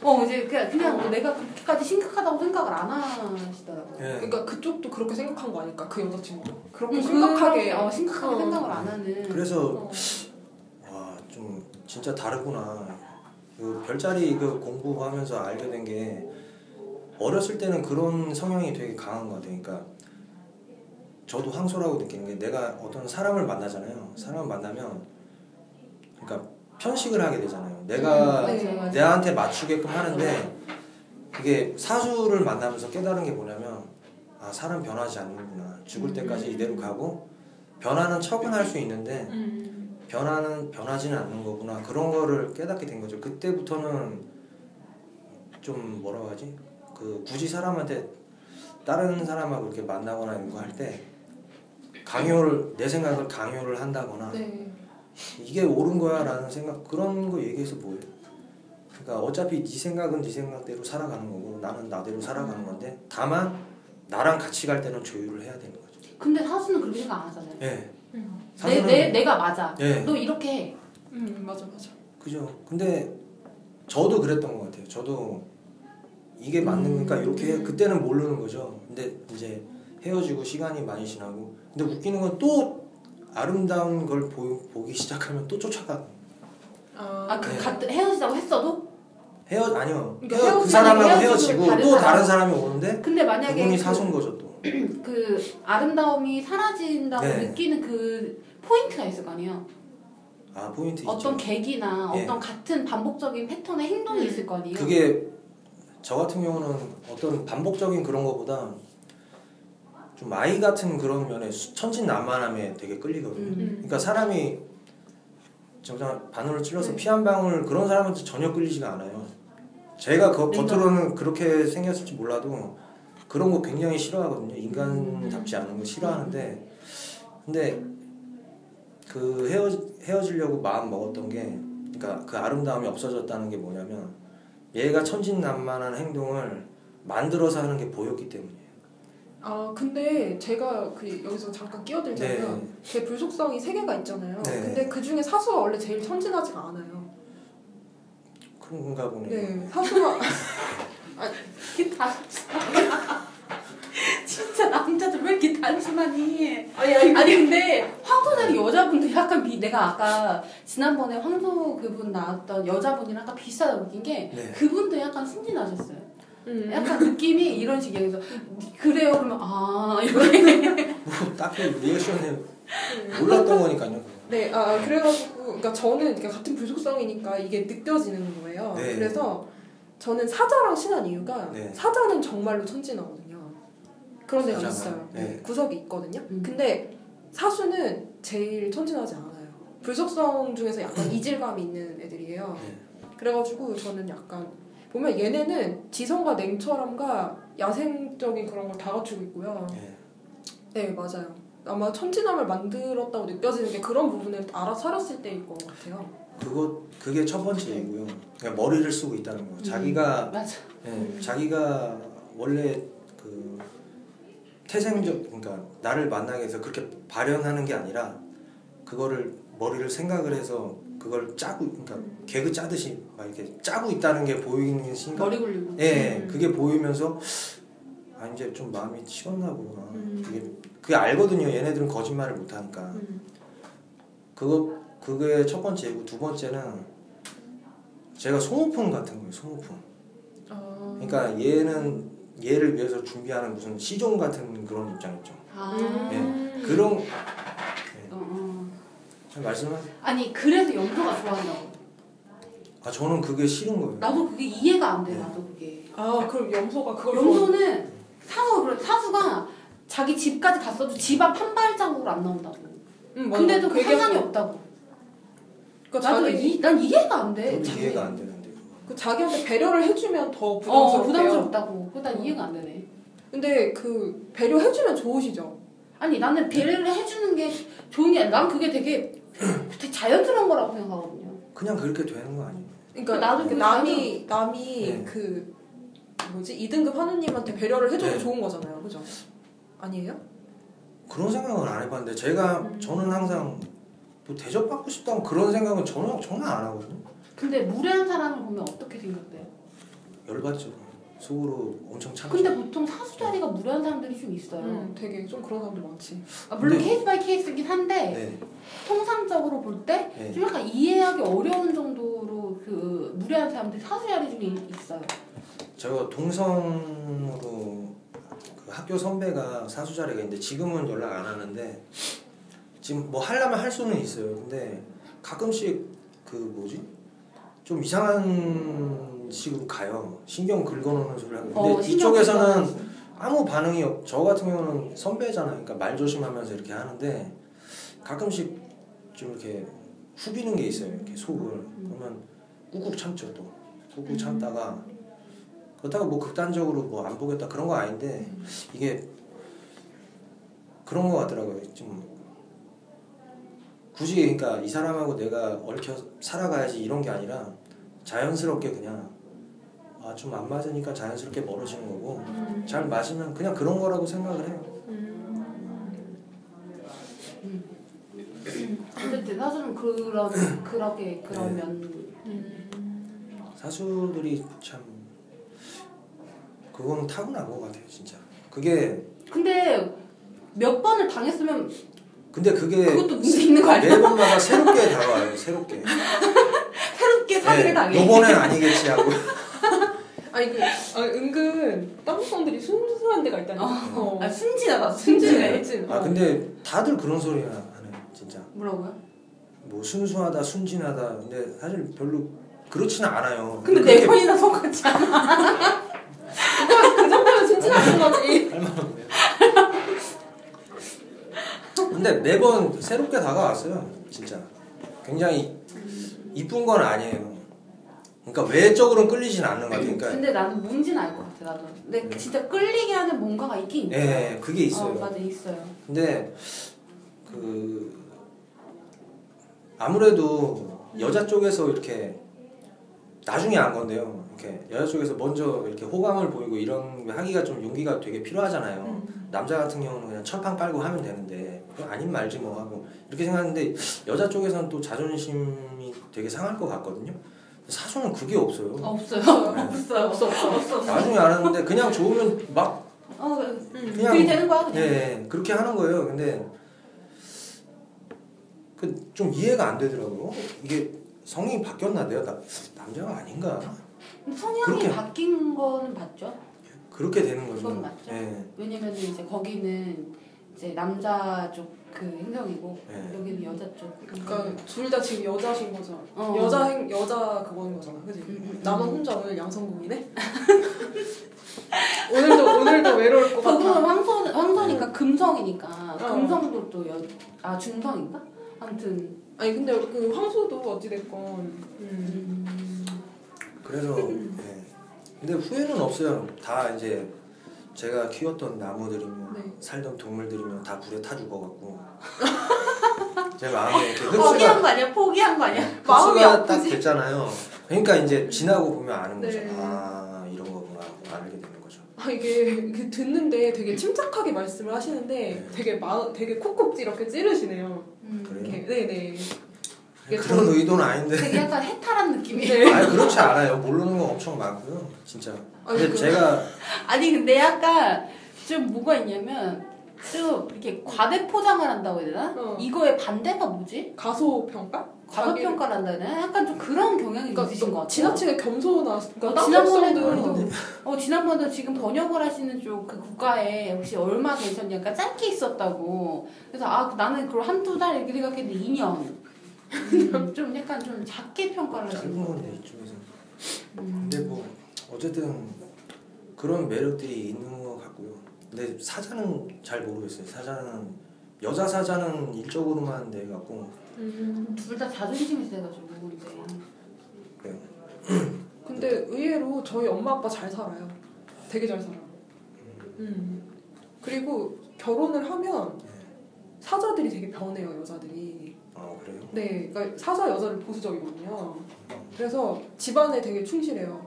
어 이제 그냥 그냥 뭐 내가 그렇게까지 심각하다고 생각을 안 하시더라고요. 예. 그러니까 그쪽도 그렇게 생각한 거 아닐까? 그 여자친구도 그렇게 음, 심각하게. 어, 심각하게 어. 생각을 안 하는. 그래서 어. 와좀 진짜 다르구나. 그 별자리 그 공부하면서 알게 된 게 어렸을 때는 그런 성향이 되게 강한 것 같아요. 그러니까 저도 황소라고 느끼는 게 내가 어떤 사람을 만나잖아요. 사람을 만나면 그러니까 편식을 하게 되잖아요. 내가 음, 네. 내한테 맞추게끔 하는데 그게 사수를 만나면서 깨달은 게 뭐냐면 아 사람 변하지 않는구나. 죽을 음. 때까지 이대로 가고 변하는 척은 할 수 있는데 음. 변하는 변하지는 않는 거구나 그런 거를 깨닫게 된 거죠. 그때부터는 좀 뭐라고 하지? 그 굳이 사람한테 다른 사람하고 이렇게 만나거나 이런 거 할 때 강요를 내 생각을 강요를 한다거나 네. 이게 옳은 거야라는 생각 그런 거 얘기해서 뭐해? 그러니까 어차피 네 생각은 네 생각대로 살아가는 거고 나는 나대로 살아가는 건데 다만 나랑 같이 갈 때는 조율을 해야 되는 거죠. 근데 사수는 그렇게 생각 안 하잖아요. 예. 음. 내, 내, 내가 맞아. 예. 너 이렇게 해. 음 맞아 맞아. 그죠. 근데 저도 그랬던 것 같아요. 저도 이게 맞는 음. 거니까 이렇게 해. 그때는 모르는 거죠. 근데 이제 헤어지고 시간이 많이 지나고 근데 웃기는 건 또 아름다운 걸 보, 보기 시작하면 또 쫓아가. 아, 아, 그, 네. 같, 헤어지자고 했어도? 헤어 아니요. 그러니까 헤어, 그 사람하고 헤어지고 다른 또 사람. 다른 사람이 오는데 근데 만약에 그분이 그, 사수인 거죠 또. 그 아름다움이 사라진다고 네. 느끼는 그 포인트가 있을 거 아니에요. 아 포인트 어떤 있죠. 계기나 예. 어떤 같은 반복적인 패턴의 행동이 음. 있을 거 아니에요. 그게 저 같은 경우는 어떤 반복적인 그런 거보다 좀 아이 같은 그런 면에 수- 천진난만함에 되게 끌리거든요. 음. 그러니까 사람이 정말 바늘을 찔러서 네. 피한 방울 그런 사람한테 전혀 끌리지가 않아요. 제가 그 냉정. 겉으로는 그렇게 생겼을지 몰라도 그런 거 굉장히 싫어하거든요. 인간답지 않은 거 싫어하는데 근데 그 헤어 헤어지려고 마음 먹었던 게 그러니까 그 아름다움이 없어졌다는 게 뭐냐면 얘가 천진난만한 행동을 만들어서 하는 게 보였기 때문이에요. 아 근데 제가 그 여기서 잠깐 끼어들자면 네. 제 불속성이 세 개가 있잖아요. 네. 근데 그 중에 사수가 원래 제일 천진하지가 않아요. 그런가 보네요. 네, 사수가 이게 다 진짜 남자들 왜 이렇게 단순하니? 아니 아니 아니 근데 황소자리 여자분들 약간 비 내가 아까 지난번에 황소 그분 나왔던 여자분이랑 약간 비슷하다고 느낀 게 네. 그분도 약간 순진하셨어요. 음. 약간 느낌이 이런 식이에요. 그래서 그래요 그러면 아 이렇게 뭐 딱히 리액션에 몰랐던 거니까요. 네, 아 그래가지고 그러니까 저는 그러니까 같은 불속성이니까 이게 느껴지는 거예요. 네. 그래서 저는 사자랑 친한 이유가 네. 사자는 정말로 천진하거든요. 그런 데가 있어요. 네. 네, 구석이 있거든요. 음. 근데 사수는 제일 천진하지 않아요. 불속성 중에서 약간 이질감이 있는 애들이에요. 네. 그래가지고 저는 약간 보면 얘네는 지성과 냉철함과 야생적인 그런 걸 다 갖추고 있고요. 네. 네 맞아요. 아마 천진함을 만들었다고 느껴지는 게 그런 부분을 알아 차렸을 때일 것 같아요. 그거 그게 첫 번째이고요. 그러니까 머리를 쓰고 있다는 거. 자기가 맞아. 예, 자기가 원래 그 태생적 그러니까 나를 만나게 해서 그렇게 발현하는 게 아니라 그거를 머리를 생각을 해서 그걸 짜고 그러니까 개그 짜듯이 막 이렇게 짜고 있다는 게 보이는 순간 머리 굴리고. 예, 음. 그게 보이면서 아 이제 좀 마음이 식었나 보구나. 음. 그게 그게 알거든요. 얘네들은 거짓말을 못 하니까. 음. 그거 그게 첫 번째고 두 번째는 제가 소모품 같은 거예요. 소모품. 아. 그러니까 얘는 얘를 위해서 준비하는 무슨 시종 같은 그런 입장 있죠. 아. 예. 그런 어, 어. 잘 말씀하세요. 아니 그래서 염소가 좋아한다고. 아 저는 그게 싫은 거예요. 나도 그게 이해가 안 돼. 네. 나도 그게. 아 그럼 염소가 그걸 염소는 사서 그래 사수가 자기 집까지 갔어도 집 앞 한 발자국으로 안 나온다고. 응, 맞아. 근데도 그 상관이 없다고. 그러니까 나도 이, 난 이해가 안 돼. 이해가 안 되는데 그 자기한테 배려를 해주면 더어 부담스럽대요. 부담스럽다고. 그난 이해가 안 되네. 근데 그 배려해주면 좋으시죠? 아니 나는 배려를 해주는 게 좋은 게 아니라 난 그게 되게 되게 자연스러운 거라고 생각하거든요. 그냥 그렇게 되는 거 아니에요? 그러니까 나도 그 남이 남이 네. 그 뭐지 2등급한우님한테 배려를 해줘도 네. 좋은 거잖아요, 그죠? 아니에요? 그런 생각은 안 해봤는데 제가 음. 저는 항상 뭐 대접받고 싶다는 그런 생각은 전혀 전혀 안 하거든요. 근데 무례한 사람을 보면 어떻게 생각돼요? 열받죠. 속으로 엄청 참죠. 근데 보통 사수 자리가 무례한 사람들이 좀 있어요. 응, 되게 좀 그런 사람들 많지. 아, 물론 근데- case by case긴 한데 네. 통상적으로 볼때 네. 좀 약간 이해하기 어려운 정도로 그 무례한 사람들이 사수 자리 중에 있어요. 제가 동성으로 그 학교 선배가 사수 자리가 있는데 지금은 연락 안 하는데 지금 뭐 하려면 할 수는 있어요. 근데 가끔씩 그 뭐지 좀 이상한 식으로 가요. 신경 긁어놓는 소리를 하고. 근데 어, 이쪽에서는. 아무 반응이 없. 저 같은 경우는 선배잖아요. 그러니까 말 조심하면서 이렇게 하는데 가끔씩 좀 이렇게 후비는 게 있어요. 이렇게 속을 그러면 꾹꾹 참죠 또. 꾹꾹 참다가 그렇다고 뭐 극단적으로 뭐 안 보겠다 그런 거 아닌데 이게 그런 거 같더라고요. 좀 굳이 그러니까 이 사람하고 내가 얽혀 살아가야지 이런 게 아니라 자연스럽게 그냥 아 좀 안 맞으니까 자연스럽게 멀어지는 거고 잘 맞으면 그냥 그런 거라고 생각을 해요. 어쨌든 사수는 그런 그렇게 네. 그런 면 사수들이 참 그거는 타고난 것 같아요, 진짜. 그게 근데 몇 번을 당했으면 근데 그게 그것도 문제 있는 거 아니야? 매번마다 새롭게 다가와요, 새롭게. 새롭게 사기를 네, 당해. 요번엔 아니겠지 하고. 아니 그 아니, 은근 다른 사람들이 순수한 데가 있다니까. 어. 아 순진하다 순진해. 순진해. 순진. 아 어. 근데 다들 그런 소리 하네, 진짜. 뭐라고요? 뭐 순수하다, 순진하다. 근데 사실 별로 그렇지는 않아요. 근데 네 번이나 속았지 않아? 그 정도면 순진하신 거지. 할만한데. 근데 매번 새롭게 다가왔어요, 진짜. 굉장히 이쁜 건 아니에요. 그러니까 외적으로는 끌리진 않는 것 같아요. 그러니까 근데 나는 뭔지는 알 것 같아 나도. 근데 네. 진짜 끌리게 하는 뭔가가 있긴 있어. 예, 그게 있어요. 어, 맞아 있어요. 근데 그 아무래도 여자 쪽에서 이렇게 나중에 안 건데요. 이렇게 여자 쪽에서 먼저 이렇게 호감을 보이고 이런 거 하기가 좀 용기가 되게 필요하잖아요. 남자 같은 경우는 그냥 철판 깔고 하면 되는데 그거 아닌 말지 뭐 하고 이렇게 생각하는데 여자 쪽에서는 또 자존심이 되게 상할 것 같거든요. 사수는 그게 없어요. 없어요. 네. 없어요. 없어, 없어. 나중에 알았는데 그냥 좋으면 막 어, 음. 그냥- 그게 되는 거야 그냥. 예, 그렇게 하는 거예요. 근데 그 좀 이해가 안 되더라고요. 이게 성이 바뀌었나 내가 나, 남자가 아닌가? 성향이 그렇게- 바뀐 거는 맞죠? 그렇게 되는 거죠. 그건 맞죠. 예, 왜냐면 이제 거기는 이제 남자 쪽 그 행성이고 예. 여기는 여자 쪽. 그러니까 둘 다 지금 여자신 거죠. 어. 여자 행 여자 그거인 거잖아, 그지? 음, 음, 나만 음. 혼자 오늘 양성국이네. 오늘도 오늘도 외로울 것 같아. 황소 황소니까 금성이니까 어. 금성도 또 여 아 중성인가? 아무튼 아니 근데 그 황소도 어찌 됐건. 음. 음, 그래서 예. 근데 후회는 없어요. 다 이제 제가 키웠던 나무들이며 네. 살던 동물들이며 다 불에 타 죽어갖고 제 마음에 이렇게 포기한 흡수가 거 아니야? 포기한 거 아니야? 마음이 흡수가 딱 아프지. 됐잖아요. 그러니까 이제 지나고 보면 아는 거죠. 네. 아 이런 거구나 하고 알게 되는 거죠. 아 이게, 이게 듣는데 되게 침착하게 말씀을 하시는데 네. 되게 마 되게 콕콕 이렇게 찌르시네요. 음, 그래요? 이렇게 네네. 그런 저- 의도는 아닌데. 되게 약간 해탈한 느낌이. 네. 아니 그렇지 않아요. 모르는 거 엄청 많고요. 진짜. 아니, 근데 그- 제가 아니 근데 약간 좀 뭐가 있냐면 좀 이렇게 과대 포장을 한다고 해야 되나? 어. 이거의 반대가 뭐지? 가소 평가? 과소 평가를 한다 해야 되나? 약간 좀 그런 경향이 그러니까 있으신 것 같아요. 지나치게 겸손하. 그러니까 어, 지난번에도- 어, 지난번에 지금 번역을 하시는 쪽 그 국가에 혹시 얼마 계셨냐? 그러니까 짧게 있었다고. 그래서 아, 나는 그걸 한두 달 이렇게 생각했는데 2년. 음, 좀 약간 좀 작게 평가를 짧은 것 건데 이쪽에서. 음. 근데 뭐 어쨌든 그런 매력들이 있는 것 같고요. 근데 사자는 잘 모르겠어요. 사자는 여자 사자는 일적으로만 돼 갖고 음. 둘 다 자존심이 세가지고 근데 그래요. 근데 의외로 저희 엄마 아빠 잘 살아요. 되게 잘 살아. 음. 그리고 결혼을 하면 사자들이 되게 변해요 여자들이. 아 그래요? 네, 그러니까 사자 여자를 보수적이거든요. 그래서 집안에 되게 충실해요.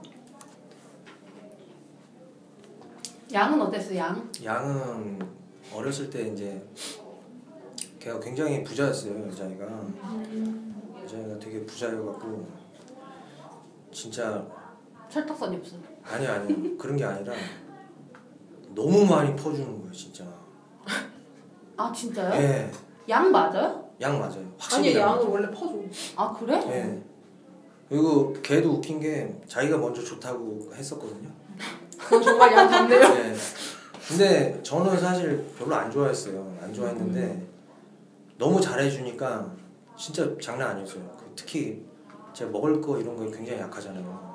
양은 어땠어 양? 양은 어렸을 때 이제 걔가 굉장히 부자였어요 여자애가 여자애가 되게 부자여갖고 진짜 철딱선이 없어. 아니 아니 그런 게 아니라 너무 많이 퍼주는 거예요 진짜 아 진짜요? 예, 양 맞아요? 양 맞아요 확실히 아니 양 양은 맞아요. 원래 퍼줘. 아 그래? 예. 그리고 걔도 웃긴 게 자기가 먼저 좋다고 했었거든요 그건 정말 양 같네요. 예. 근데 저는 사실 별로 안 좋아했어요 안 좋아했는데 너무 잘해주니까 진짜 장난 아니었어요 그 특히 제가 먹을 거 이런 거 굉장히 약하잖아요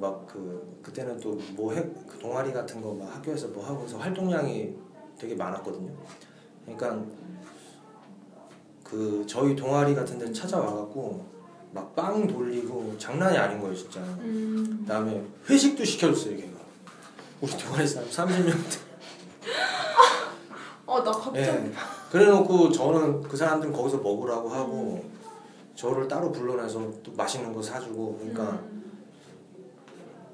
막 그 그때는 또뭐그 동아리 같은 거 막 학교에서 뭐 하고서 활동량이 되게 많았거든요. 그러니까 그 저희 동아리 같은 데 찾아와 갖고 막 빵 돌리고 장난이 아닌 거예요, 진짜. 음. 그다음에 회식도 시켜줬어요, 걔가. 우리 동아리 사람 30명 아나 갑자기. 예. 그래놓고 저는 그 사람들은 거기서 먹으라고 하고 저를 따로 불러내서 또 맛있는 거 사주고 그러니까 음.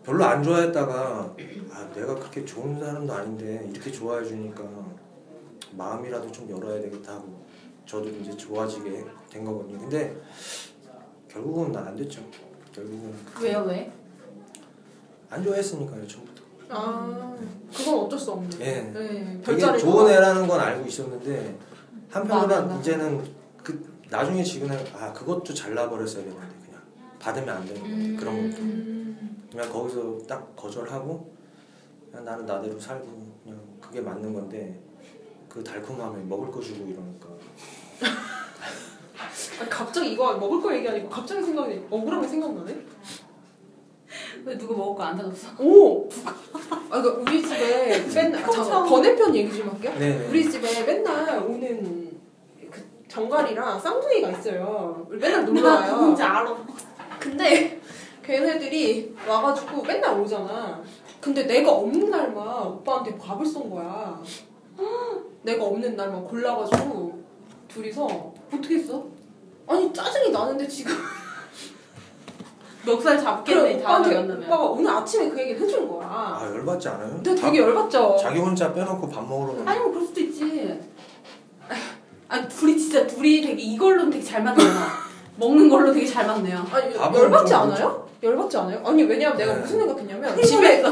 별로 안 좋아했다가 아 내가 그렇게 좋은 사람도 아닌데 이렇게 좋아해 주니까 마음이라도 좀 열어야 되겠다 하고 저도 이제 좋아지게 된 거거든요. 근데 결국은 안 됐죠. 결국은 왜요 왜? 안 좋아했으니까요 처음부터. 아 그건 어쩔 수 없네. 예. 네. 되게 좋은 애라는 건 알고 있었는데 한편으로는 이제는 그 나중에 지금은 아 그것도 잘라버렸어야 되는데 그냥 받으면 안 되는 건데 그런 거 음. 그냥 거기서 딱 거절하고 그냥 나는 나대로 살고 그냥 그게 맞는 건데 그 달콤함에 먹을 거 주고 이러니까 아니, 갑자기 이거 먹을 거 얘기하니까 갑자기 생각이 억울하게 생각나네. 왜 누가 먹을 거 안 사줬어? 오. 아 그러니까 우리 집에 맨날 아, 잠깐 참. 번외편 얘기 좀 할게요. 네 우리 집에 맨날 오는 그 정갈이랑 쌍둥이가 있어요. 맨날 놀러 나 와요. 누군지 알아. 근데 걔네들이 와가지고 맨날 오잖아. 근데 내가 없는 날만 오빠한테 밥을 쏜 거야. 내가 없는 날만 골라가지고 둘이서 어떻게 했어? 아니 짜증이 나는데 지금 멱살 그래, 잡겠네 다음에 오빠한테 만나면. 오빠가 오늘 아침에 그 얘기를 해준 거야. 아 열받지 않아요? 근데 되게 열받죠. 자기 혼자 빼놓고 밥 먹으러 가는 아니 뭐 그럴 수도 있지. 아니 둘이 진짜 둘이 되게 이걸로는 되게 잘 맞네요. 먹는 걸로 되게 잘 맞네요. 아니 열받지 좀 않아요? 열받지 않아요? 아니 왜냐면 내가 네. 무슨 생각했냐면 집에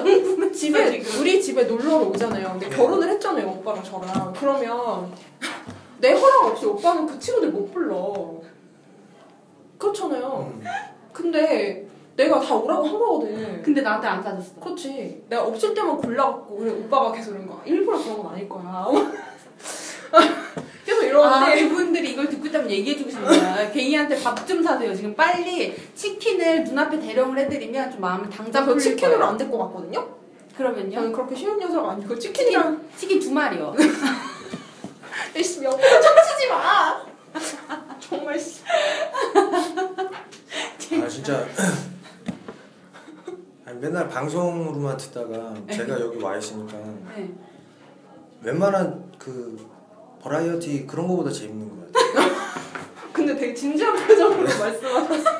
집에. 우리 집에 놀러 오잖아요. 근데 네. 결혼을 했잖아요 오빠랑 저랑. 그러면 내 허락 없이 오빠는 그 친구들 못 불러. 그렇잖아요. 음. 근데 내가 다 오라고 한 거거든. 근데 나한테 안 사줬어. 그렇지. 내가 없을 때만 골라갖고 그래 오빠가 계속 이런 거야. 일부러 그런 건 아닐 거야. 계속 아, 이러는데 그분들이 이걸 듣고 있다면 얘기해주고 싶네요. 개이한테 밥 좀 사세요. 지금 빨리 치킨을 눈앞에 대령을 해드리면 좀 마음을 당장 저 풀릴 치킨으로 거예요. 안 될 것 같거든요. 그러면요? 저는 그렇게 쉬운 녀석 아니고 치킨이랑 치킨 두 마리요. 열심히 옆으로 쳐치지 마. 정말 씨. 아 진짜 아니, 맨날 방송으로만 듣다가 제가 여기 와 있으니까 네. 웬만한 그 버라이어티 그런 거보다 재밌는 것 같아요. 근데 되게 진지한 표정으로 말씀하셨어.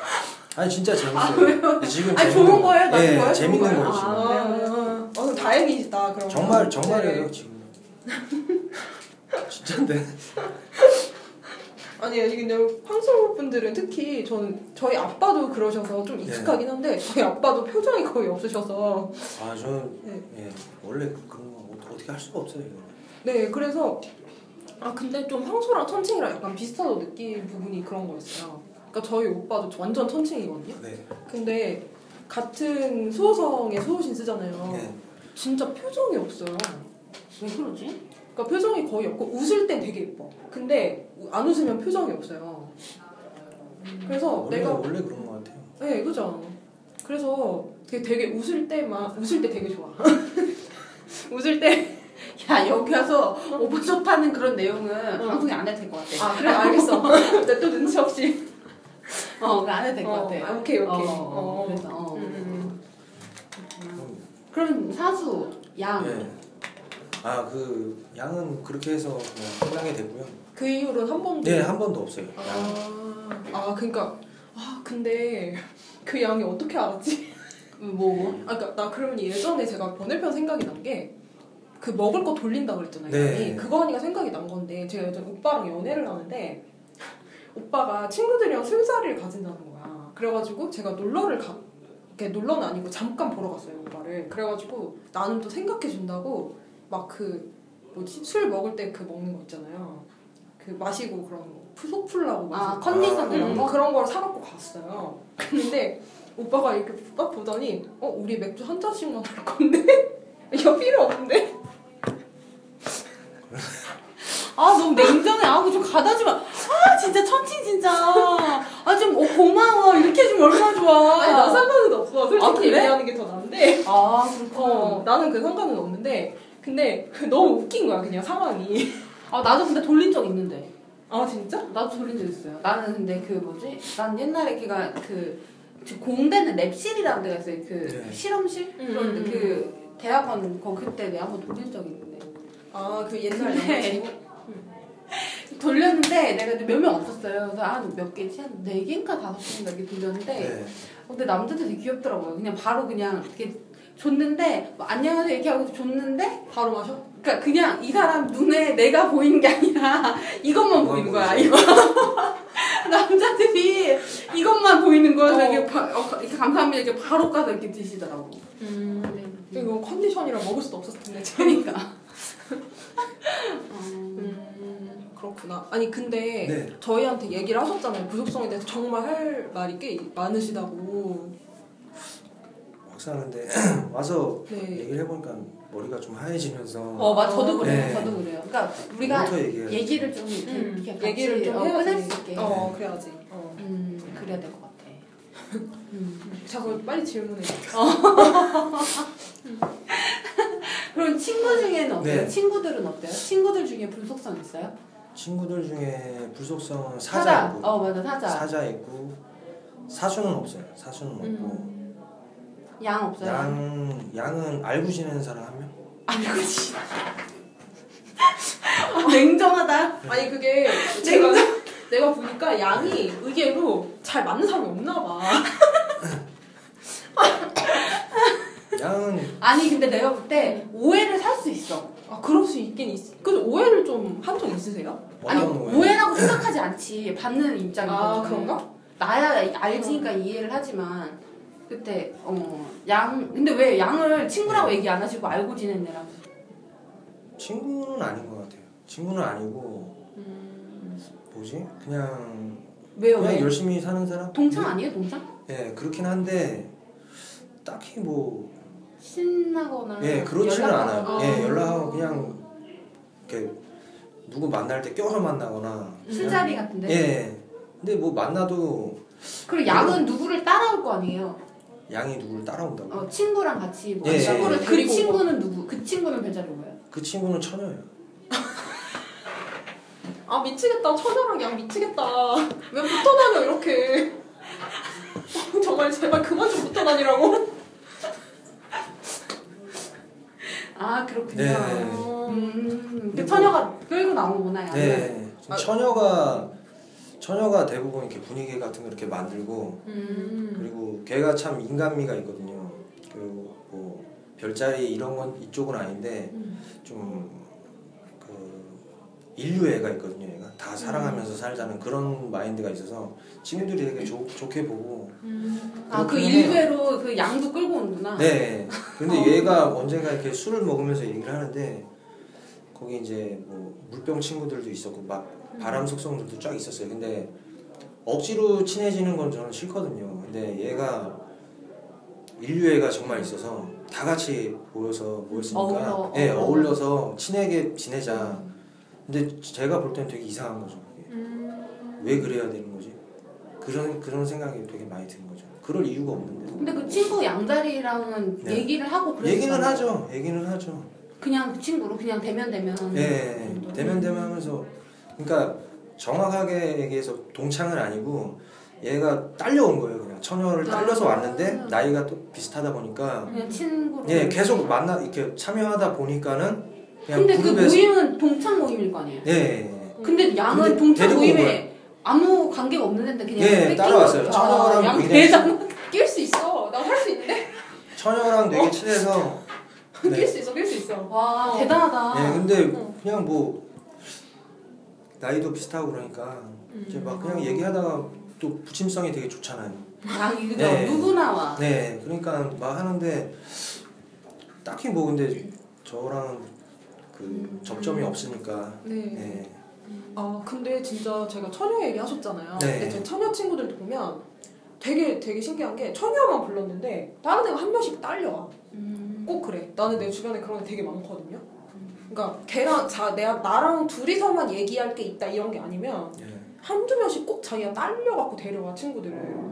아니 진짜 재밌어요. 지금 아니, 좋은 거- 거예요? 나쁜 예, 거예요? 재밌는 거예요? 지금. 아. 아, 어, 다행이시다. 그럼 정말 정말이에요 지금. 진짜인데. 아니 근데 황소 분들은 특히 저는 저희 아빠도 그러셔서 좀 익숙하긴 한데 저희 아빠도 표정이 거의 없으셔서 아 저는 네. 예, 원래 그런 거 어떻게 할 수가 없어요. 이거. 네, 그래서 아 근데 좀 황소랑 천칭이랑 약간 비슷하다고 느낀 부분이 그런 거였어요. 그러니까 저희 오빠도 완전 천칭이거든요. 네. 근데 같은 수호성에 수호신 쓰잖아요. 네. 진짜 표정이 없어요. 왜 그러지? 그러니까 표정이 거의 없고 웃을 땐 되게 예뻐. 근데 안 웃으면 표정이 없어요. 그래서 원래 내가 원래 그런 것 같아요. 네, 그죠. 그래서 되게, 되게 웃을 때만 웃을 때 되게 좋아. 웃을 때. 야 여기 와서 오빠 좋다는 그런 내용은 방송에 안 해도 될 것 같아. 아 그래 알겠어. 근데 또 눈치 없이. 어, 그안 해도 될것 어, 같아. 아, 오케이 오케이. 어, 어, 어, 그래서 어. 음, 음, 그럼 사수, 양. 네. 아그 양은 그렇게 해서 그냥 끝나게 되고요. 그 이후로는 한 번도. 네, 한 번도 없어요. 양. 아, 아 그러니까 아 근데 그 양이 어떻게 알았지? 뭐? 아 그러니까 나 그러면 예전에 제가 번외편 생각이 난 게 그 먹을 거 돌린다 그랬잖아요. 네. 그거 하니까 생각이 난 건데 제가 예전 오빠랑 연애를 하는데 오빠가 친구들이랑 술자리를 가진다는 거야. 그래가지고 제가 놀러를 가. 이렇게 놀러는 아니고 잠깐 보러 갔어요 오빠를. 그래가지고 나는 또 생각해 준다고 막 그 뭐지 술 먹을 때 그 먹는 거 있잖아요. 그 마시고 그런 거속 풀라고 아. 컨디션 이런 음, 거? 그런 걸 사갖고 갔어요. 근데 오빠가 이렇게 딱 보더니 어 우리 맥주 한 잔씩만 할 건데 이거 필요 없는데 아 너무 냉정해. 아그 좀 가다 주면 아 진짜 천칭 진짜. 아좀 어, 고마워 이렇게 해주면 얼마나 좋아. 아니 나 상관은 없어 솔직히 아, 그래? 얘기하는 게더 난데 아 그렇구나. 어 나는 그 상관은 없는데 근데 너무 웃긴 거야 그냥 상황이 아 나도 근데 돌린 적 있는데. 아 진짜? 나도 돌린 적 있어요. 나는 근데 그 뭐지? 난 옛날에 걔가 그, 그 공대는 랩실이라는 데가 있어요. 그 네. 실험실? 음, 그런데 음, 그 대학원 거 그때 내가 한번 돌린 적 있는데. 아 그 옛날 근데 남자친구? 돌렸는데 내가 몇명 없었어요. 그래서 한 몇 개지? 한네 개인가 다섯 개인가 이렇게 돌렸는데 네. 근데 남자들 되게 귀엽더라고요. 그냥 바로 그냥 이렇게 줬는데 뭐 안녕하세요 이렇게 하고 줬는데 바로 마셔? 그러니까 그냥 이 사람 눈에 내가 보이는 게 아니라 이것만 보이는 거야. 이거 남자들이 이것만 보이는 거야. 어. 이렇게, 바, 어, 이렇게 감사합니다 이렇게 바로 가서 이렇게 드시더라고. 음 이거 컨디션이랑 먹을 수도 없었을 텐데 그러니까. 어, 음 그렇구나 아니 근데 네. 저희한테 얘기를 하셨잖아요 부속성에 대해서 정말 할 말이 꽤 많으시다고 막상 근데 와서 네 얘기를 해보니까 머리가 좀 하얘지면서 어, 맞아. 저도 그래요. 네. 저도 그래요. 그러니까 우리가 얘기를 좀 이렇게, 음, 이렇게 같이 얘기를 좀 어, 해야지 꺼낼 수 있게. 어 그래야지 어. 음, 그래야 될 것 같아. 음. 자꾸 빨리 질문해 그럼 친구 중에는 어때요? 네. 친구들은 어때요? 친구들 중에 불속성 있어요? 친구들 중에 불속성은 사자. 사자 있고 어 맞아 사자. 사자 있고 사수는 없어요. 사수는 없고 음. 양 없어요? 양 양은 알고 지내는 사람 한 명? 알고 지. 냉정하다. 아니 그게 제가 내가 보니까 양이 의외로 잘 맞는 사람이 없나 봐 양은 아니 근데 내가 볼 때 오해를 살 수 있어. 아 그럴 수 있긴 있. 그 오해를 좀 한 적 있으세요? 아니 어떤 거예요? 오해라고 생각하지 않지. 받는 입장이거든. 아 그런가? 나야 알지니까 이해를 하지만 그때 어 양 근데 왜 양을 친구라고 네. 얘기 안 하시고 알고 지낸 애라고? 친구는 아닌 것 같아요. 친구는 아니고 뭐지? 그냥 왜요? 그냥 왜? 열심히 사는 사람? 동창 아니에요 동창? 예, 그렇긴 한데 딱히 뭐 신나거나 예, 그렇지는 연락하거나. 않아요. 아. 예, 연락하고 그냥 이렇게 누구 만날 때 껴서 만나거나 술자리 같은데. 예. 근데 뭐 만나도 그리고 양은 누구를 따라올 거 아니에요. 양이 누구를 따라온다고. 어, 친구랑 같이 뭐 예, 친구를 예. 그 데리고 친구는 누구? 그 친구는 별자리 뭐예요? 그 친구는 처녀예요. 아 미치겠다 처녀랑 양 미치겠다 왜 붙어 다녀 이렇게 정말 제발 그만 좀 붙어 다니라고 아 그렇군요. 네. 음, 근데 그 처녀가 끌고 나오구나. 양을. 네. 아. 처녀가 처녀가 대부분 이렇게 분위기 같은 거 이렇게 만들고 음. 그리고 걔가 참 인간미가 있거든요. 그리고 뭐 별자리 이런 건 이쪽은 아닌데 음. 좀그 인류 애가 있거든요. 음. 다 사랑하면서 살자는 그런 마인드가 있어서 친구들이 되게 좋, 좋게 보고 아, 그 그렇긴 해요. 일배로 그 양도 끌고 오는구나. 네. 근데 어. 얘가 언젠가 이렇게 술을 먹으면서 얘기를 하는데 거기 이제 뭐 물병 친구들도 있었고 막 바람 속성들도 쫙 있었어요. 근데 억지로 친해지는 건 저는 싫거든요. 근데 얘가 인류애가 정말 있어서 다 같이 모여서 모였으니까 어울려, 예, 어울려. 어울려서 친하게 지내자. 근데 제가 볼 때는 되게 이상한 거죠. 음. 왜 그래야 되는 거지? 그런 그런 생각이 되게 많이 드는 거죠. 그럴 이유가 없는데. 근데 그 친구 양다리랑은 네. 얘기를 하고 그랬어요. 얘기는 하죠. 얘기는 하죠. 그냥 친구로 그냥 대면 대면. 예, 정도? 대면 대면 하면서 그러니까 정확하게 얘기해서 동창은 아니고 얘가 딸려온 거예요. 그냥 처녀를 딸려서 왔는데 나이가 또 비슷하다 보니까 그냥 친구로. 예, 계속 만나 이렇게 참여하다 보니까는 근데 그 모임은 동창 모임일 거 아니에요. 예, 예. 근데 양은 근데 동창 모임에 아무 관계가 없는 애인데 그냥 예, 따라왔어요. 처녀랑 양 대장. 낄수 있어. 나 할 수 있는데. 처녀랑 되게 친해서 낄 네. 수 있어, 낄 수 있어. 와 어. 대단하다. 예, 근데 어. 그냥 뭐 나이도 비슷하고 그러니까 이제 막 그냥 얘기하다가 또 부침성이 되게 좋잖아요. 아 이거 네. 누구나 와. 네, 그러니까 막 하는데 딱히 뭐 근데 저랑 그 접점이 없으니까. 네. 네. 아 근데 진짜 제가 처녀 얘기 하셨잖아요. 네. 근데 제 처녀 친구들도 보면 되게 되게 신기한 게 처녀만 불렀는데 다른 애가 한 명씩 딸려와. 음. 꼭 그래. 나는 내 주변에 그런 애 되게 많거든요. 그러니까 걔랑 자 내가 나랑 둘이서만 얘기할 게 있다 이런 게 아니면 예. 한두 명씩 꼭 자기가 딸려갖고 데려와 친구들을.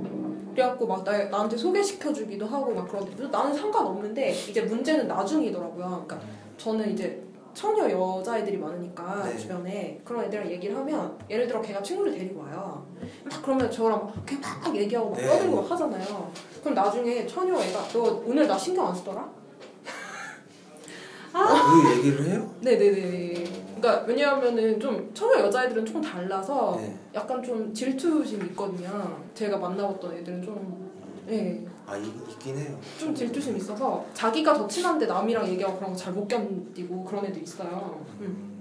그래갖고 막 나, 나한테 소개시켜주기도 하고 막 그러는데 나는 상관없는데 이제 문제는 나중이더라고요. 그러니까 저는 이제 처녀 여자애들이 많으니까 네. 주변에 그런 애들이랑 얘기를 하면 예를 들어 걔가 친구를 데리고 와요. 막 그러면 저랑 막 그냥 막 얘기하고 막 네. 떠들고 막 하잖아요. 그럼 나중에 처녀 애가 너 오늘 나 신경 안 쓰더라? 그 얘기를 해요? 네네네. 그러니까 왜냐하면은 좀 처녀 여자애들은 조금 달라서 네. 약간 좀 질투심이 있거든요. 제가 만나봤던 애들은 좀, 예, 아, 이, 있긴 해요. 좀 질투심 있어서 자기가 더 친한데 남이랑 얘기하고 그런 거 잘 못 견디고 그런 애도 있어요. 음.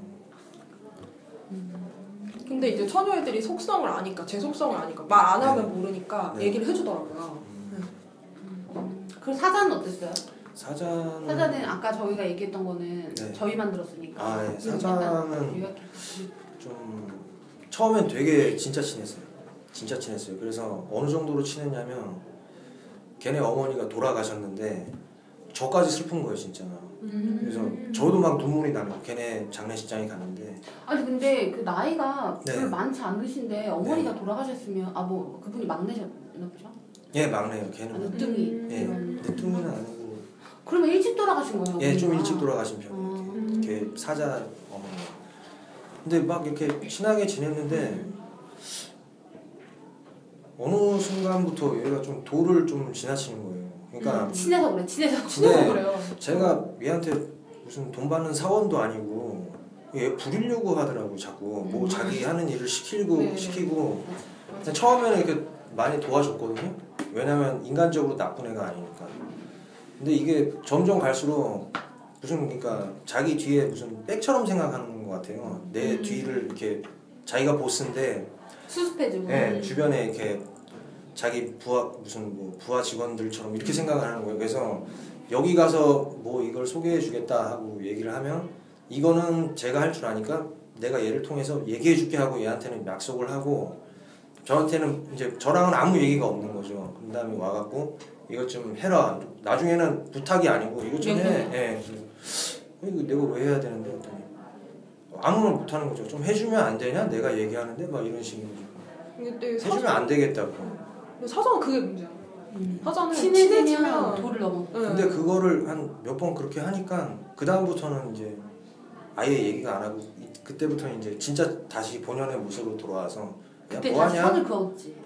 근데 이제 처녀 애들이 속성을 아니까 제 속성을 아니까 말 안 하면 모르니까 네. 얘기를 해주더라고요. 그 사자는 어땠어요? 사자는 사자는 아까 저희가 얘기했던 거는 네. 저희만 들었으니까. 아, 예. 음, 사자는. 좀 처음엔 되게 진짜 친했어요. 진짜 친했어요. 그래서 어느 정도로 친했냐면 걔네 어머니가 돌아가셨는데 저까지 슬픈 거예요, 진짜. 음. 그래서 저도 막 눈물이 거예요. 걔네 장례식장에 갔는데 아니 근데 그 나이가 네. 별로 많지 않으신데 어머니가 돌아가셨으면 아 뭐 그분이 막내셨나 보죠? 얘 막내요. 아, 걔는 늦둥이 음. 예. 늦둥이는 아니고 그러면 일찍 돌아가신 거예요? 예, 좀 어머니가? 일찍 돌아가신 편이에요. 어. 걔 사자 어머니. 근데 막 이렇게 친하게 지냈는데 어느 순간부터 얘가 좀 도를 좀 지나치는 거예요. 그러니까 음, 친해서 그래 친해서 친해서 네. 그래요. 제가 얘한테 무슨 돈 받는 사원도 아니고 얘 부리려고 하더라고 자꾸 뭐 음. 자기 하는 일을 시키고 네. 시키고 처음에는 이렇게 많이 도와줬거든요. 왜냐면 인간적으로 나쁜 애가 아니니까. 근데 이게 점점 갈수록 무슨 그러니까 자기 뒤에 무슨 백처럼 생각하는 것 같아요. 내 음. 뒤를 이렇게 자기가 보스인데 수습해주고 예, 주변에 이렇게 자기 부하 무슨 뭐 부하 직원들처럼 이렇게 생각을 하는 거예요. 그래서 여기 가서 뭐 이걸 소개해 주겠다 하고 얘기를 하면 이거는 제가 할 줄 아니까 내가 얘를 통해서 얘기해 줄게 하고 얘한테는 약속을 하고 저한테는 이제 저랑은 아무 얘기가 없는 거죠. 그 다음에 와갖고 이것 좀 해라. 나중에는 부탁이 아니고 이것 좀 해. 예. 그래서 이거 내가 왜 해야 되는데 아무 말 못하는 거죠. 좀 해주면 안 되냐? 내가 얘기하는데 막 이런 식으로 근데 해주면 안 되겠다고. 사자는 그게 문제야. 음. 사자는 친해지면 친해지면 도를 넘어 응. 근데 그거를 한 몇 번 그렇게 하니까 그 다음부터는 이제 아예 얘기가 안 하고 이- 그때부터는 이제 진짜 다시 본연의 모습으로 돌아와서 야 뭐하냐? 선을 그었지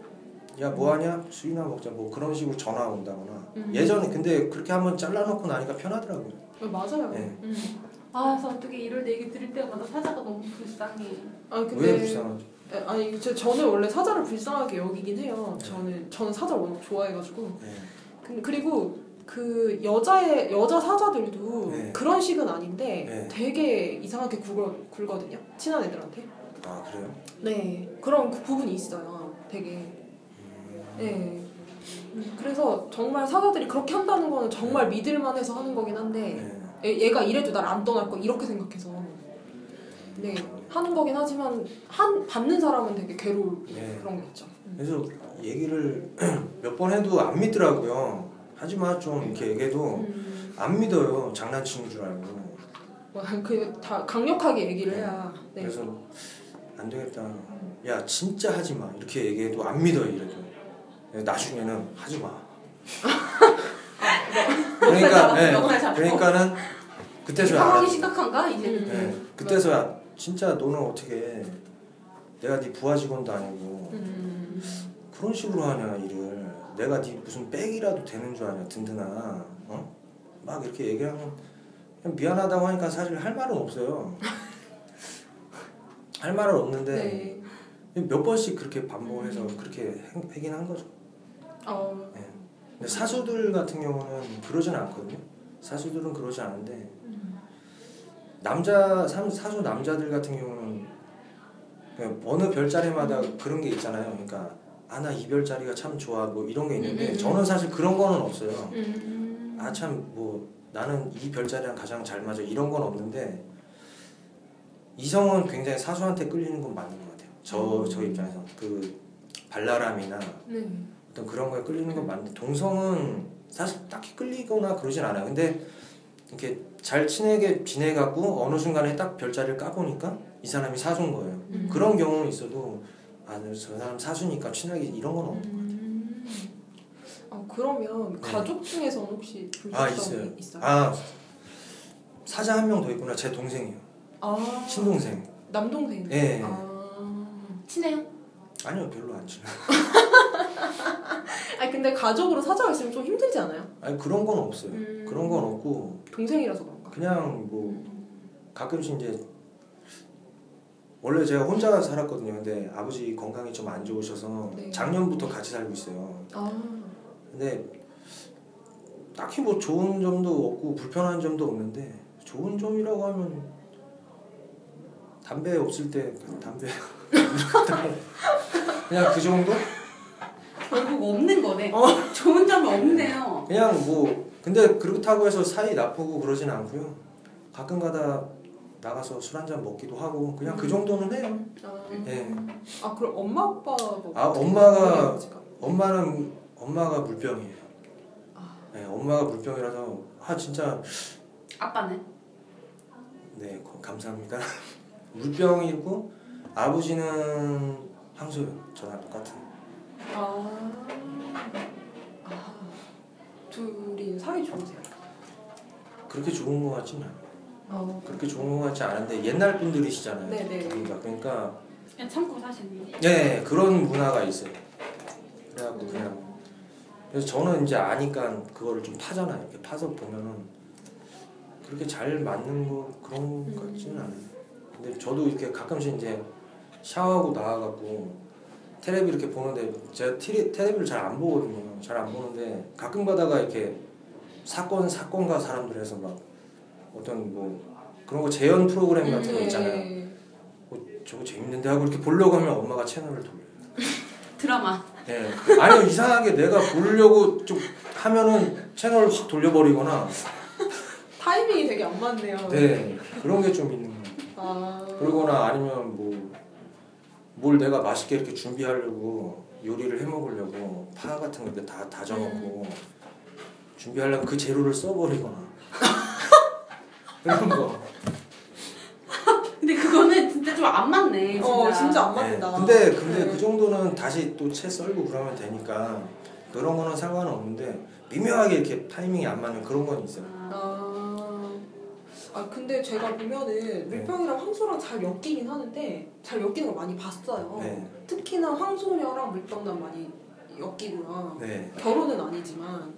야 뭐하냐? 술이나 먹자 뭐 그런 식으로 전화 온다거나 음. 예전에 근데 그렇게 한번 잘라놓고 나니까 편하더라고요. 어, 맞아요. 네. 음. 아 그래서 어떻게 이럴 얘기 들을 때마다 사자가 너무 불쌍해 아 근데 왜 불쌍하지? 에, 아니 저, 저는 원래 사자를 불쌍하게 여기긴 해요. 네. 저는 저는 사자를 워낙 좋아해가지고. 네. 근데 그리고 그 여자의 여자 사자들도 네. 그런 식은 아닌데 네. 되게 이상하게 굴거, 굴거든요. 친한 애들한테. 아 그래요? 네 그런 그 부분이 있어요. 되게. 네. 음, 그래서 정말 사자들이 그렇게 한다는 거는 정말 믿을만해서 하는 거긴 한데 네. 얘, 얘가 이래도 날 안 떠날 거 이렇게 생각해서 네 하는 거긴 하지만 한 받는 사람은 되게 괴로울 네. 그런 게 있죠. 그래서 얘기를 몇 번 해도 안 믿더라고요. 하지마 좀 이렇게 얘기해도 음. 안 믿어요. 장난치는 줄 알고. 뭐, 그다 강력하게 얘기를 해야. 네. 그래서 안 되겠다. 야 진짜 하지 마 이렇게 얘기해도 안 믿어 이래도. 나중에는 하지 마. 그러니까 잡고. 그러니까는 그때서야 상황이. 심각한가 이제 음. 예, 그때서야 진짜 너는 어떻게 내가 네 부하 직원도 아니고 음. 그런 식으로 하냐 일을 내가 네 무슨 백이라도 되는 줄 아냐 든든아 어? 막 이렇게 얘기하면 그냥 미안하다고 하니까 사실 할 말은 없어요 할 말은 없는데 네. 몇 번씩 그렇게 반복해서 그렇게 행- 하긴 한 거죠 어. 근데 사수들 같은 경우는 그러진 않거든요 사수들은 그러지 않은데 남자 사- 사수 남자들 같은 경우는 어느 별자리마다 그런 게 있잖아요 그러니까 아나 이 별자리가 참 좋아 뭐 이런 게 있는데 음, 음, 음. 저는 사실 그런 거는 없어요 음. 아참 뭐 나는 이 별자리랑 가장 잘 맞아 이런 건 없는데 이성은 굉장히 사수한테 끌리는 건 맞는 것 같아요 저저 입장에서 그 발랄함이나 네. 어떤 그런 거에 끌리는 건 맞는데 동성은 사실 딱히 끌리거나 그러진 않아요 근데 이렇게 잘 친하게 지내갖고 어느 순간에 딱 별자리를 까보니까 이 사람이 사수인 거예요 음. 그런 경우는 있어도 아저 사람 사수니까 친하게 이런 건 없는 음. 아 그러면 네. 가족 중에서는 혹시 아 불속성이 있어요 아 사자 한 명 더 있구나 제 동생이요 아, 친동생 남동생. 예. 아. 친해요? 아니요 별로 안 친해요 아니 근데 가족으로 사자가 있으면 좀 힘들지 않아요? 아니 그런 건 없어요 음. 그런 건 없고 동생이라서 그런가? 그냥 뭐 가끔씩 이제 원래 제가 혼자 살았거든요. 근데 아버지 건강이 좀 안 좋으셔서 네. 작년부터 같이 살고 있어요. 아. 근데 딱히 뭐 좋은 점도 없고 불편한 점도 없는데 좋은 점이라고 하면 담배 없을 때 담배 그냥 그 정도? 결국 없는 거네. 어. 좋은 점이 없네요. 그냥 뭐 근데 그렇다고 해서 사이 나쁘고 그러진 않고요. 가끔가다 나가서 술 한 잔 먹기도 하고 그냥 그 정도는 해요. 아. 예. 아 그럼 엄마 아빠도 아, 어떻게 엄마가-? 엄마는 엄마가 물병이에요. 아. 네, 엄마가 물병이라서 아 진짜 아빠는? 네 고- 감사합니다. 물병이고 아버지는 황소요. 저랑 똑같은. 아. 아. 둘이 사이 좋으세요? 그렇게 좋은 것 같진 않아요. 어. 그렇게 좋은 것 같지 않은데 옛날 분들이시잖아요. 네네. 그러니까 그러니까 그냥 참고 사시는 거. 네 그런 문화가 있어요. 그래갖고 그냥 그래서 저는 이제 아니까 그거를 좀 파잖아요. 이렇게 파서 보면은 그렇게 잘 맞는 거 그런 것 같지는 않아요. 근데 저도 이렇게 가끔씩 이제 샤워하고 나와갖고 테레비 이렇게 보는데 제가 티리, 테레비를 잘 안 보거든요. 잘 안 보는데 가끔 가다가 이렇게 사건 사건과 사람들에서 막 어떤 뭐 그런 거 재연 프로그램 같은 거 있잖아요. 네. 뭐 저거 재밌는데 하고 이렇게 보려고 하면 엄마가 채널을 돌려요. 드라마. 네. 아니요 이상하게 내가 보려고 좀 하면은 채널을 확 돌려버리거나 타이밍이 되게 안 맞네요. 네 그런 게 좀 있는 거 같아요. 아. 그러거나 아니면 뭐 뭘 내가 맛있게 이렇게 준비하려고 요리를 해 먹으려고 파 같은 거 이렇게 다 다져놓고 준비하려면 그 재료를 써버리거나 그런 거. 근데 그거는 진짜 좀 안 맞네. 진짜. 어 진짜 안 네. 맞는다. 근데 근데 네. 그 정도는 다시 또 채 썰고 그러면 되니까 그런 거는 상관은 없는데 미묘하게 이렇게 타이밍이 안 맞는 그런 건 있어요. 아, 아, 아 근데 제가 보면은 네. 물병이랑 황소랑 잘 엮이긴 하는데 잘 엮이는 걸 많이 봤어요. 네. 특히나 황소녀랑 물병단 많이 엮이구나. 네. 결혼은 아니지만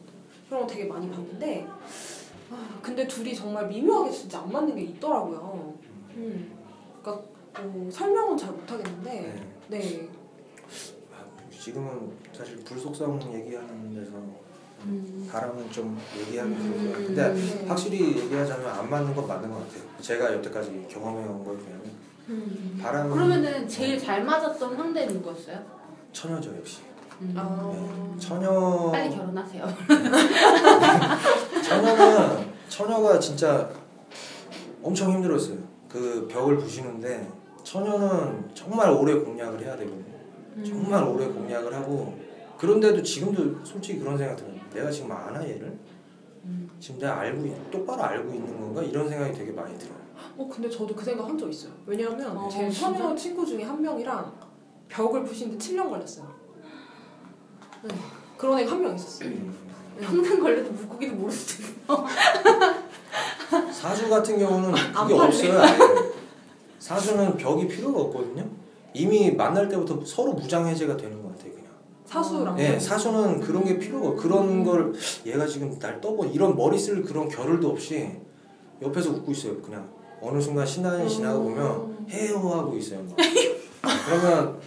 그런 거 되게 많이 봤는데 아, 근데 둘이 정말 미묘하게 진짜 안 맞는 게 있더라고요. 음. 그러니까 뭐 설명은 잘 못하겠는데 네. 네. 아, 지금은 사실 불속성 얘기하는 데서 음. 바람은 좀 얘기하기 음. 그렇고요. 근데 네. 확실히 얘기하자면 안 맞는 건 맞는 것 같아요. 제가 여태까지 경험해 온 거에 비하면 음. 바람은 그러면은 제일 잘 맞았던 상대는 누구였어요? 처녀죠 역시. 음. 아. 네. 처녀 빨리 결혼하세요. 처녀는 처녀가 진짜 엄청 힘들었어요. 그 벽을 부시는데 처녀는 정말 오래 공략을 해야 되거든요. 음. 정말 오래 공략을 하고 그런데도 지금도 솔직히 그런 생각 들어요. 내가 지금 아나 얘를 음. 지금 내가 알고 있- 똑바로 알고 있는 건가 이런 생각이 되게 많이 들어요. 어 근데 저도 그 생각 한 적 있어요. 왜냐하면 어, 제? 처녀 친구 중에 한 명이랑 벽을 부시는데 7년 걸렸어요. 네. 그런 애가 한 명 있었어요. 평생 걸려도 물고기도 모를 수도 있어. 사주 같은 경우는 안 그게. 없어요. 사주는 벽이 필요가 없거든요. 이미 만날 때부터 서로 무장 해제가 되는 것 같아요. 사수랑. 예, 사수는 그런 게 필요가 없- 그런 걸 얘가 지금 날 떠보 이런 머리 쓸 그런 겨를도 없이 옆에서 웃고 있어요. 그냥 어느 순간 신나는 지나가 보면 해요 하고 있어요. 막. 그러면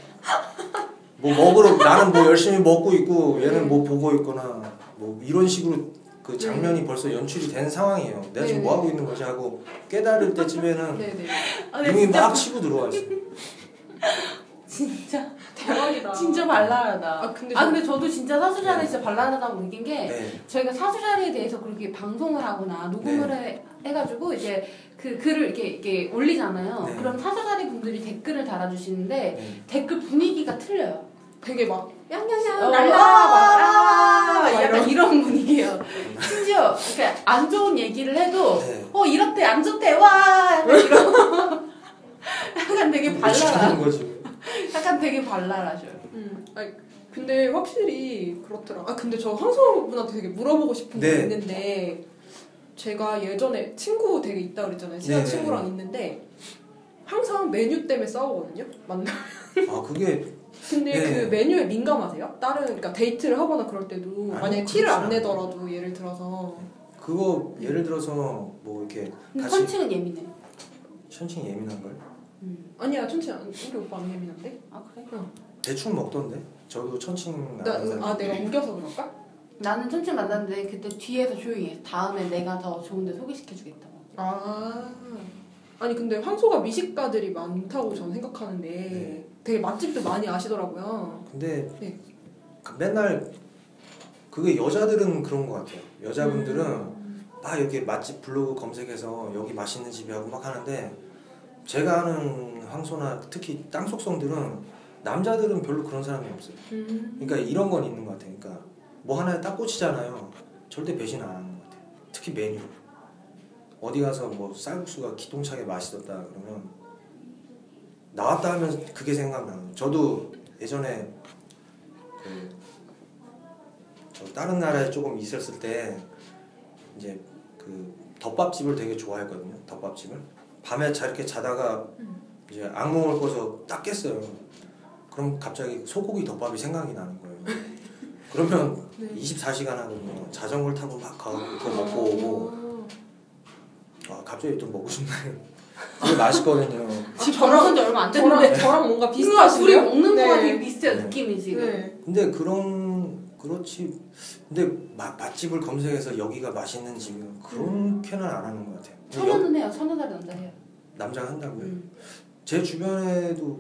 뭐 먹으러 나는 뭐 열심히 먹고 있고 얘는 뭐 보고 있거나 뭐 이런 식으로 그 장면이 벌써 연출이 된 상황이에요. 내가 지금 네. 뭐 하고 있는 거지 하고 깨달을 때쯤에는 네네. 아, 이미 막 치고 들어와 있어요. 진짜 대박이다. 진짜 발랄하다. 아, 근데 아 저- 근데 저도 진짜 사수 자리 네. 진짜 발랄하다고 느낀 게 네. 저희가 사수 자리에 대해서 그렇게 방송을 하거나 녹음을 해, 해가지고 이제 그 글을 이렇게, 이렇게 올리잖아요. 네. 그럼 사수 자리 분들이 댓글을 달아주시는데 네. 댓글 분위기가 틀려요. 되게 막 양양양 어, 날라 아, 막 아, 약간 이런 분위기예요. 심지어 이렇게 안 좋은 얘기를 해도 네. 어 이렇대 안 좋대 와 약간 이런 약간 되게 뭐 발랄하 시키는 거지. 약간 되게 발랄하셔요. 음, 아니, 근데 확실히 그렇더라. 아 근데 저 황소분한테 되게 물어보고 싶은 게 네. 있는데 제가 예전에 친구 되게 있다 그랬잖아요. 친한 네. 친구랑 있는데 항상 메뉴 때문에 싸우거든요. 만나. 아 그게 근데 네. 그 메뉴에 민감하세요? 다른 그러니까 데이트를 하거나 그럴 때도 아니요, 만약에 티를 안 내더라도 예를 들어서 그거 예를 들어서 뭐 이렇게 같이 선칭은 예민해. 천칭 예민한 걸 음. 아니야 안 우리 오빠 안 예민한데? 아 그래? 대충 먹던데. 저도 천칭 나, 안아 내가 우겨서 그럴까? 나는 천칭 만났는데 그때 뒤에서 조용히 해. 다음에 내가 더 좋은데 소개시켜주겠다고. 아 아니 근데 황소가 미식가들이 많다고 저는 생각하는데 네. 되게 맛집도 많이 아시더라고요. 근데 네. 그 맨날 그게 여자들은 그런 것 같아요. 여자분들은 음. 막 이렇게 맛집 블로그 검색해서 여기 맛있는 집이 하고 막 하는데 제가 아는 황소나 특히 땅속성들은 남자들은 별로 그런 사람이 없어요. 음. 그러니까 이런 건 있는 것 같아요. 그러니까 뭐 하나에 딱 꽂히잖아요. 절대 배신 안 하는 것 같아요. 특히 메뉴. 어디 가서 뭐 쌀국수가 기똥차게 맛있었다 그러면 나왔다 하면 그게 생각나요. 저도 예전에 그 저 다른 나라에 조금 있었을 때 이제 그 덮밥집을 되게 좋아했거든요. 덮밥집을 밤에 자 이렇게 자다가 이제 악몽을 꿔서 딱 깼어요. 그럼 갑자기 소고기 덮밥이 생각이 나는 거예요. 그러면 네. 24시간 하거든요. 자전거를 타고 막 가고 그거 먹고 오고 아 갑자기 좀 먹고 싶네요. 되게 맛있거든요. 아, 지금 저랑- 결혼한 지 얼마 안 됐는데. 저랑 저랑 뭔가 비슷하시네요. 둘이 먹는 거가 네. 되게 비슷해요 네. 느낌이 지금. 네. 근데 그런 그렇지. 근데 마, 맛집을 검색해서 여기가 맛있는 집이요. 그렇게는 안 하는 것 같아요. 여- 천연은 해요. 천연 다리 남자 해요. 남자가 한다고요. 음. 제 주변에도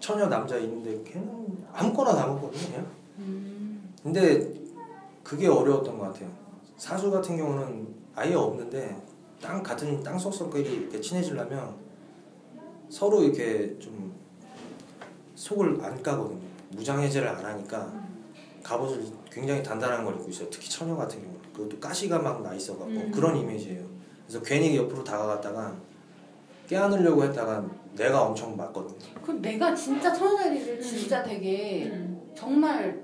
처녀 남자 있는데 걔는 아무거나 다 먹거든요. 그냥. 음. 근데 그게 어려웠던 것 같아요. 사수 같은 경우는 아예 없는데 땅 같은 땅 속성끼리 이렇게 친해지려면 서로 이렇게 좀 속을 안 까거든요. 무장 해제를 안 하니까 갑옷을 굉장히 단단한 걸 입고 있어요. 특히 처녀 같은 경우 그것도 가시가 막 나 있어갖고 음. 그런 이미지예요. 그래서 괜히 옆으로 다가갔다가 깨안으려고 했다가 내가 엄청 맞거든요. 그럼 내가 진짜 천연다리를 진짜 되게 음. 정말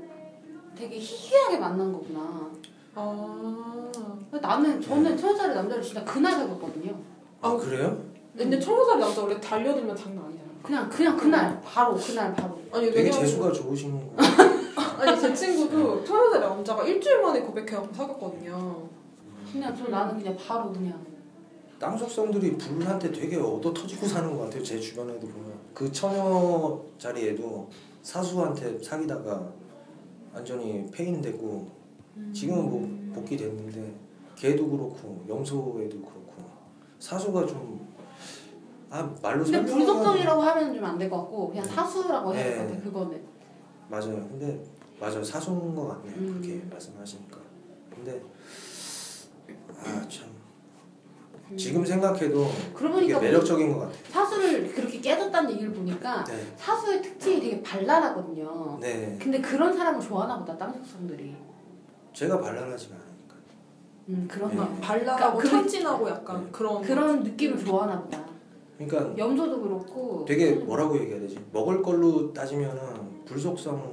되게 희귀하게 만난 거구나. 아 나는 저는 천연다리 남자를 진짜 그날 사귀었거든요. 아 아, 그래요? 근데 천여살이 남자 원래 달려들면 장난 아니잖아. 그냥 그냥 그날 바로 그날 바로. 아니 되게 왜냐면 재수가 좋으신 거. 아니 제 친구도 천여살이 남자가 일주일 만에 고백해갖고 사귀었거든요. 그냥 저 나는 그냥 바로 그냥. 땅 속성들이 불한테 되게 얻어 터지고 사는 것 같아요. 제 주변에도 보면 그 처녀 자리에도 사수한테 사귀다가 완전히 폐인되고 지금은 뭐 복귀됐는데 걔도 그렇고 영소에도 그렇고 사수가 좀 아 말로 근데 불속성이라고 하면 좀 안 될 것 같고 그냥 네. 사수라고 해야 될것 네. 같아 그거는. 맞아요. 근데 맞아요. 사수인 것 같네요. 음. 그렇게 말씀하시니까. 근데 아참 지금 생각해도 보니까 매력적인 것 같아요. 사수를 그렇게 깨졌다는 얘기를 보니까 네. 사수의 특징이 되게 발랄하거든요. 네. 근데 그런 사람을 좋아하나 보다 땅 속성들이. 제가 발랄하지가 않으니까. 음 그런 네. 거. 발랄하고 그러니까 그- 천진하고 약간 네. 그런 그런 느낌을 좋아하나 보다. 그러니까 염소도 그렇고. 되게 뭐라고 얘기해야 되지? 먹을 걸로 따지면은 불속성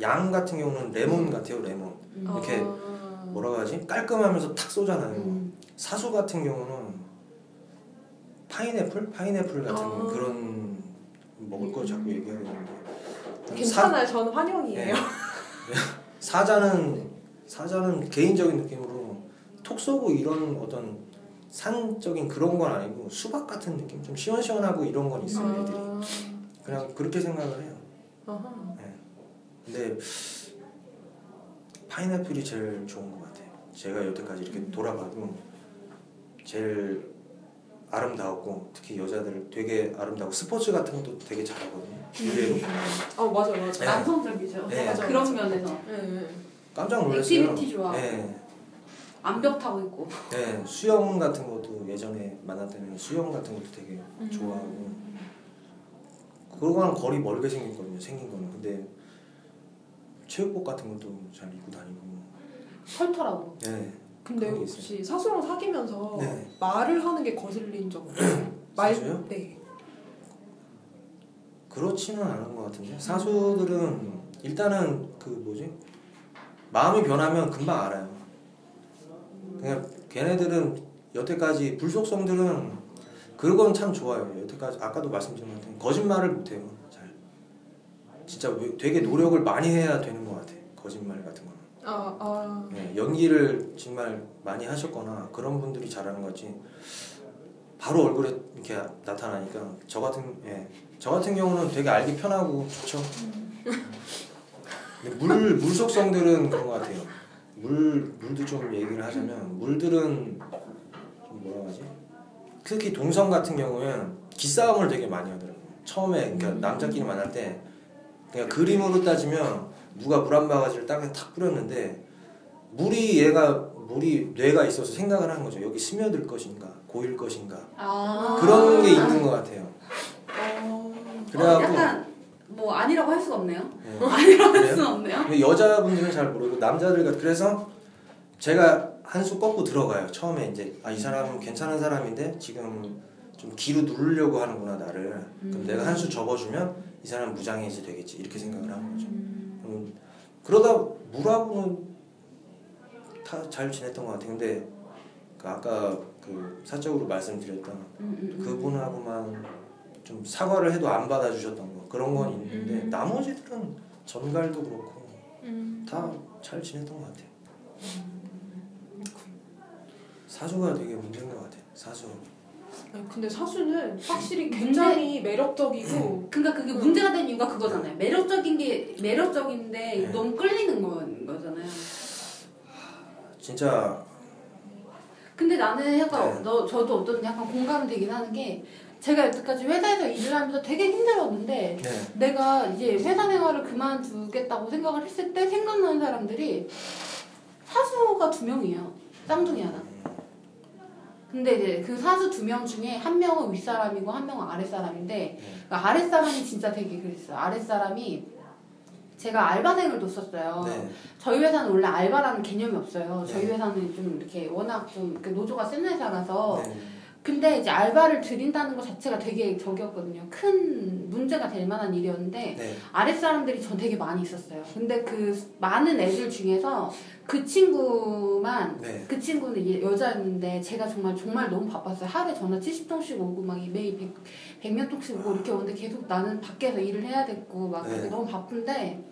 양 같은 경우는 레몬 같아요, 레몬. 음. 이렇게 아. 뭐라고 하지? 깔끔하면서 탁 쏘잖아요. 음. 사수 같은 경우는 파인애플? 파인애플 같은 아. 그런 먹을 거 자꾸 얘기하게 되는데 사, 괜찮아요. 저는 환영이에요. 네. 사자는 사자는 개인적인 느낌으로 톡 쏘고 이런 어떤 산적인 그런 건 아니고 수박 같은 느낌 좀 시원시원하고 이런 건 있어요 애들이 아. 그냥 그렇게 생각을 해요 아하. 근데 파인애플이 제일 좋은 것 같아요 제가 여태까지 이렇게 돌아봐도 제일 아름다웠고 특히 여자들 되게 아름다고 스포츠 같은 것도 되게 잘하거든요 의외로 아 맞아 맞아. 네. 남성적이죠. 네. 맞아, 그런 맞아. 면에서 네, 네. 깜짝 놀랐어요 activity 좋아. 네. 암벽 타고 있고. 네, 수영 같은 것도 예전에 만났다면 수영 같은 것도 되게 음. 좋아하고 그거랑 거리 멀게 생겼거든요. 생긴 거는 근데 체육복 같은 것도 잘 입고 다니고. 털털하고. 네, 근데 혹시 사수랑 사귀면서 네. 말을 하는 게 거슬린 적 없어요? 말 사수요? 네. 그렇지는 않은 것 같은데 사수들은 일단은 그 뭐지 마음이 변하면 금방 알아요. 그냥 걔네들은 여태까지 불속성들은 그건 참 좋아요. 여태까지 아까도 말씀드린 것 같아요. 거짓말을 못해요. 잘 진짜 왜- 되게 노력을 많이 해야 되는 것 같아. 거짓말 같은 거 는. 아 아. 네, 연기를 정말 많이 하셨거나 그런 분들이 잘하는 거지. 바로 얼굴에 이렇게 나타나니까 저 같은 예, 저 같은 경우는 되게 알기 편하고 좋죠. 근데 물 물속성들은 그런 것 같아요. 물 물도 좀 얘기를 하자면 물들은 좀 뭐라 하지? 특히 동성 같은 경우는 기싸움을 되게 많이 하더라고요. 처음에 그러니까 남자끼리 만날 때 그냥 그림으로 따지면 누가 물 한 바가지를 땅에 탁 뿌렸는데 물이 얘가 물이 뇌가 있어서 생각을 하는 거죠. 여기 스며들 것인가 고일 것인가 아. 그런 게 있는 것 같아요. 어. 그래갖고 어, 약간 뭐 아니라고 할 수가 없네요. 예. 아니라고 할? 수는 없네요. 근데 여자분들은 잘 모르고 남자들 같 그래서 제가 한 수 꺾고 들어가요. 처음에 이제 아 이 사람은 괜찮은 사람인데 지금 좀 기로 누르려고 하는구나 나를. 그럼 음. 내가 한 수 접어주면 이 사람 무장해지 되겠지 이렇게 생각을 하는 거죠. 음. 음, 그러다 물하고는 다 잘 지냈던 것 같아요. 근데 그 아까 그 사적으로 말씀드렸던 음, 음, 음. 그분하고만 좀 사과를 해도 안 받아주셨던 거 그런 건 있는데 음. 나머지들은 전갈도 그렇고 음. 다잘 지냈던 것 같아요. 사주가 되게 문제인 것 같아요. 사주. 아니, 근데 사수는 확실히 굉장히 매력적이고 그러니까 그게 음. 문제가 된 이유가 그거잖아요. 매력적인 게 매력적인데 네. 너무 끌리는 거, 거잖아요. 진짜 근데 나는 약간 네. 너 저도 어떤 약간 공감이 되긴 하는 게 제가 여태까지 회사에서 일을 하면서 되게 힘들었는데 네. 내가 이제 회사 생활을 그만두겠다고 생각을 했을 때 생각나는 사람들이 사수가 두 명이에요. 쌍둥이 하나. 근데 이제 그 사수 두 명 중에 한 명은 윗사람이고 한 명은 아랫사람인데 그 아랫사람이 진짜 되게 그랬어요. 아랫사람이 제가 알바생을 뒀었어요. 네. 저희 회사는 원래 알바라는 개념이 없어요. 저희 네. 회사는 좀 이렇게 워낙 좀 이렇게 노조가 센 회사라서 네. 근데 이제 알바를 드린다는 것 자체가 되게 저기였거든요. 큰 문제가 될 만한 일이었는데 네. 아랫사람들이 전 되게 많이 있었어요. 근데 그 많은 애들 중에서 그 친구만 네. 그 친구는 이제 여자였는데 제가 정말 정말 너무 바빴어요. 하루에 전화 70통씩 오고 막 매일 100, 100몇 통씩 오고 이렇게 오는데 계속 나는 밖에서 일을 해야 됐고 막 네. 너무 바쁜데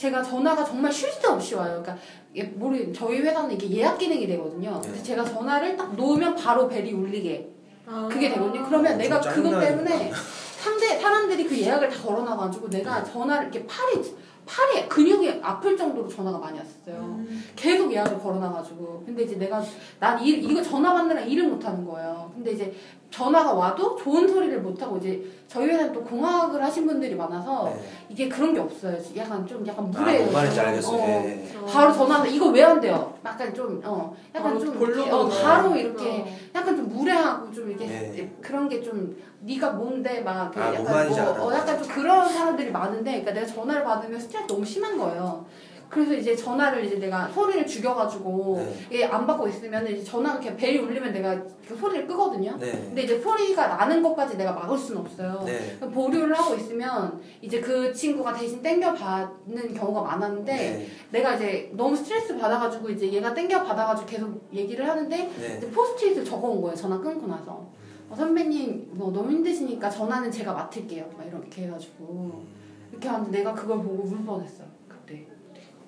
제가 전화가 정말 쉴 새 없이 와요. 그러니까 이게 모르 저희 회사는 이게 예약 기능이 되거든요. 근데 네. 제가 전화를 딱 놓으면 바로 벨이 울리게 아. 그게 되거든요. 그러면 어, 내가 좀 그것. 때문에 상대 사람들이 그 예약을 다 걸어놔가지고 내가 전화를 이렇게 팔이 팔이 근육이 아플 정도로 전화가 많이 왔었어요. 음. 계속 예약을 걸어놔가지고 근데 이제 내가 난 일, 이거 전화 받느라 일을 못하는 거예요. 근데 이제 전화가 와도 좋은 소리를 못하고 이제 저희 회사는 또 공학을 하신 분들이 많아서 네. 이게 그런 게 없어요. 약간 좀 약간 아, 물에 뭔 말인지 알겠어요. 어, 네. 바로 전화하는데 이거 왜 안 돼요? 약간 좀 어 약간 바로 좀 볼로 이렇게, 어, 바로 거. 이렇게 어. 약간 좀 무례하고 좀 이렇게 네. 그런 게 좀 네가 뭔데 막그 아, 뭔 약간 뭐. 어, 약간 좀 그런 사람들이 많은데 그러니까 내가 전화를 받으면 스트레스 너무 심한 거예요. 그래서 이제 전화를 이제 내가 소리를 죽여가지고 네. 이게 안 받고 있으면 이제 전화가 이렇게 벨이 울리면 내가 그 소리를 끄거든요. 네. 근데 이제 소리가 나는 것까지 내가 막을 수는 없어요. 네. 보류를 하고 있으면 이제 그 친구가 대신 땡겨 받는 경우가 많았는데 네. 내가 이제 너무 스트레스 받아가지고 이제 얘가 땡겨 받아가지고 계속 얘기를 하는데 네. 포스트잇을 적어온 거예요. 전화 끊고 나서 어, 선배님 뭐 너무 힘드시니까 전화는 제가 맡을게요. 막 이렇게 해가지고 이렇게 하는데 내가 그걸 보고 울 뻔했어요. 그때.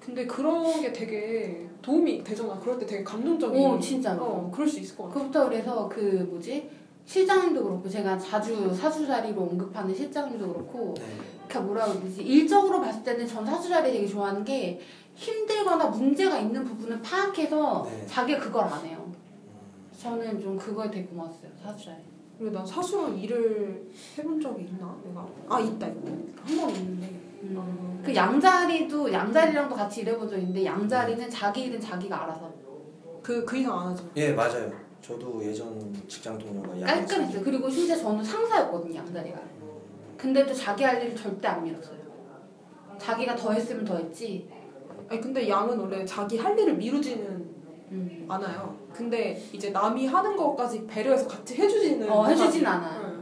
근데 그런 게 되게 도움이 되잖아. 그럴 때 되게 감동적인. 어 진짜로. 어, 그럴 수 있을 것 같아. 그부터 그래서 그 뭐지 실장님도 그렇고 제가 자주 사수 자리로 언급하는 실장님도 그렇고 네. 그러니까 뭐라 그러지 일적으로 봤을 때는 전 사수 자리 되게 좋아하는 게 힘들거나 문제가 있는 부분을 파악해서 네. 자기가 그걸 안 해요. 저는 좀 그거에 되게 고마웠어요 사수 자리. 그리고 난 사수랑 일을 해본 적이 있나? 내가 아 있다 있다. 한 번 있는데 음. 그 양자리도 양자리랑도 같이 일해본 적 있는데 양자리는 자기 일은 자기가 알아서 그, 그 이상 안 하죠. 예 맞아요. 저도 예전 직장 동료가 깔끔했어요. 그리고 심지어 저는 상사였거든요 양자리가. 근데도 자기 할 일을 절대 안 밀었어요. 자기가 더 했으면 더 했지. 아니 근데 양은 원래 자기 할 일을 미루지는 음. 않아요. 근데 이제 남이 하는 것까지 배려해서 같이 해주지는 어 해주진. 않아. 응.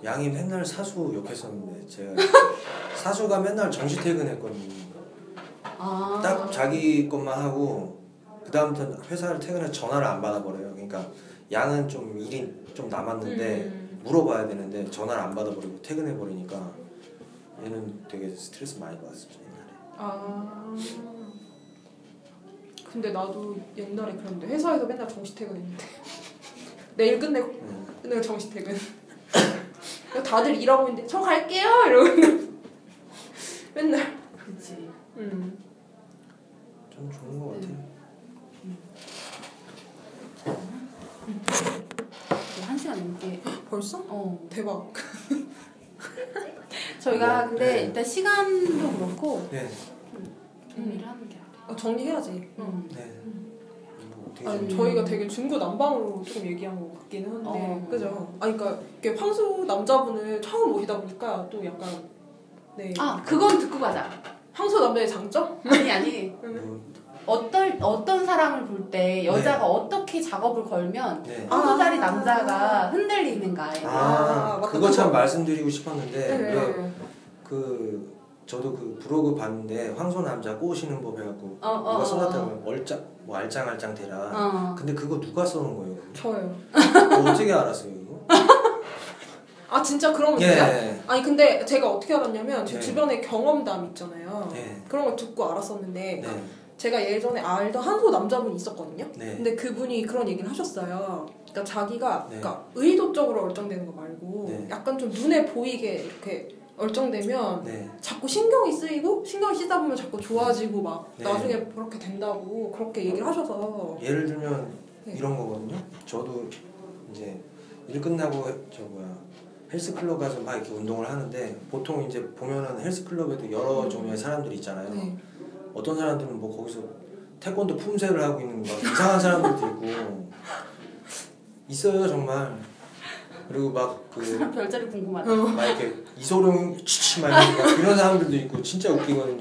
음. 양이 맨날 사수 욕했었는데 제가 사수가 맨날 정시 퇴근했거든요. 아. 딱 자기 것만 하고 그 다음부터 회사를 퇴근해서 전화를 안 받아버려요. 그러니까 양은 좀 일이 좀 남았는데 음. 물어봐야 되는데 전화를 안 받아버리고 퇴근해 버리니까 얘는 되게 스트레스 많이 받았어요 옛날에. 아. 근데 나도 옛날에 그랬는데 회사에서 맨날 정시 퇴근했는데 내일 끝내고 음. 끝내고 정시 퇴근. 그러니까 다들 일하고 있는데 저 갈게요 이러고 맨날. 그치. 음. 좀 좋은 것 같아요. 이제 한 시간 넘게. 벌써? 어. 대박. 저희가 근데 네. 일단 시간도 그렇고 네, 정리를 하는 게. 어, 정리해야지. 음. 네. 뭐 어떻게 아니, 좀- 저희가 되게 중구난방으로 조금 얘기한 것 같기는 한데 어. 그죠? 아니 그러니까 이게 황소 남자분을 처음 오시다 보니까 또 약간 네 아 그건 듣고 가자. 황소 남자의 장점? 아니 아니. 뭐, 어떤 어떤 사람을 볼 때 여자가 어떻게 작업을 걸면 네. 살이 아. 남자가 흔들리는가에 아, 아. 그거 참. 말씀드리고 싶었는데 네. 그, 그 저도 그 브로그 봤는데 황소 남자 꼬시는 법 해갖고 어, 어, 누가 어, 써놨다고 얼짱 뭐 알짱알짱 대라. 어. 근데 그거 누가 써놓은 거예요? 저요. 어떻게 알았어요 이거? 아 진짜 그런 거 예. 있어요? 아니 근데 제가 어떻게 알았냐면 제 네. 주변에 경험담 있잖아요. 네. 그런 걸 듣고 알았었는데 네. 제가 예전에 알던 한소 남자분이 있었거든요. 네. 근데 그분이 그런 얘기를 하셨어요. 그러니까 자기가 네. 그러니까 의도적으로 얼쩡되는 거 말고 네. 약간 좀 눈에 보이게 이렇게 얼쩡되면 네. 자꾸 신경이 쓰이고 신경이 쓰다 보면 자꾸 좋아지고 막 네. 나중에 그렇게 된다고 그렇게 얘기를 하셔서 예를 들면 네. 이런 거거든요. 저도 이제 일 끝나고 저 뭐야 헬스클럽 가서 막 이렇게 운동을 하는데 보통 이제 보면은 헬스클럽에도 여러 종류의 사람들이 있잖아요. 네. 어떤 사람들은 뭐 거기서 태권도 품새를 하고 있는 막 이상한 사람들도 있고 있어요 정말. 그리고 막그 사람 별자리 궁금하다. 막 이렇게 이소룡 치치 막 이런 사람들도 있고 진짜 웃기거든요.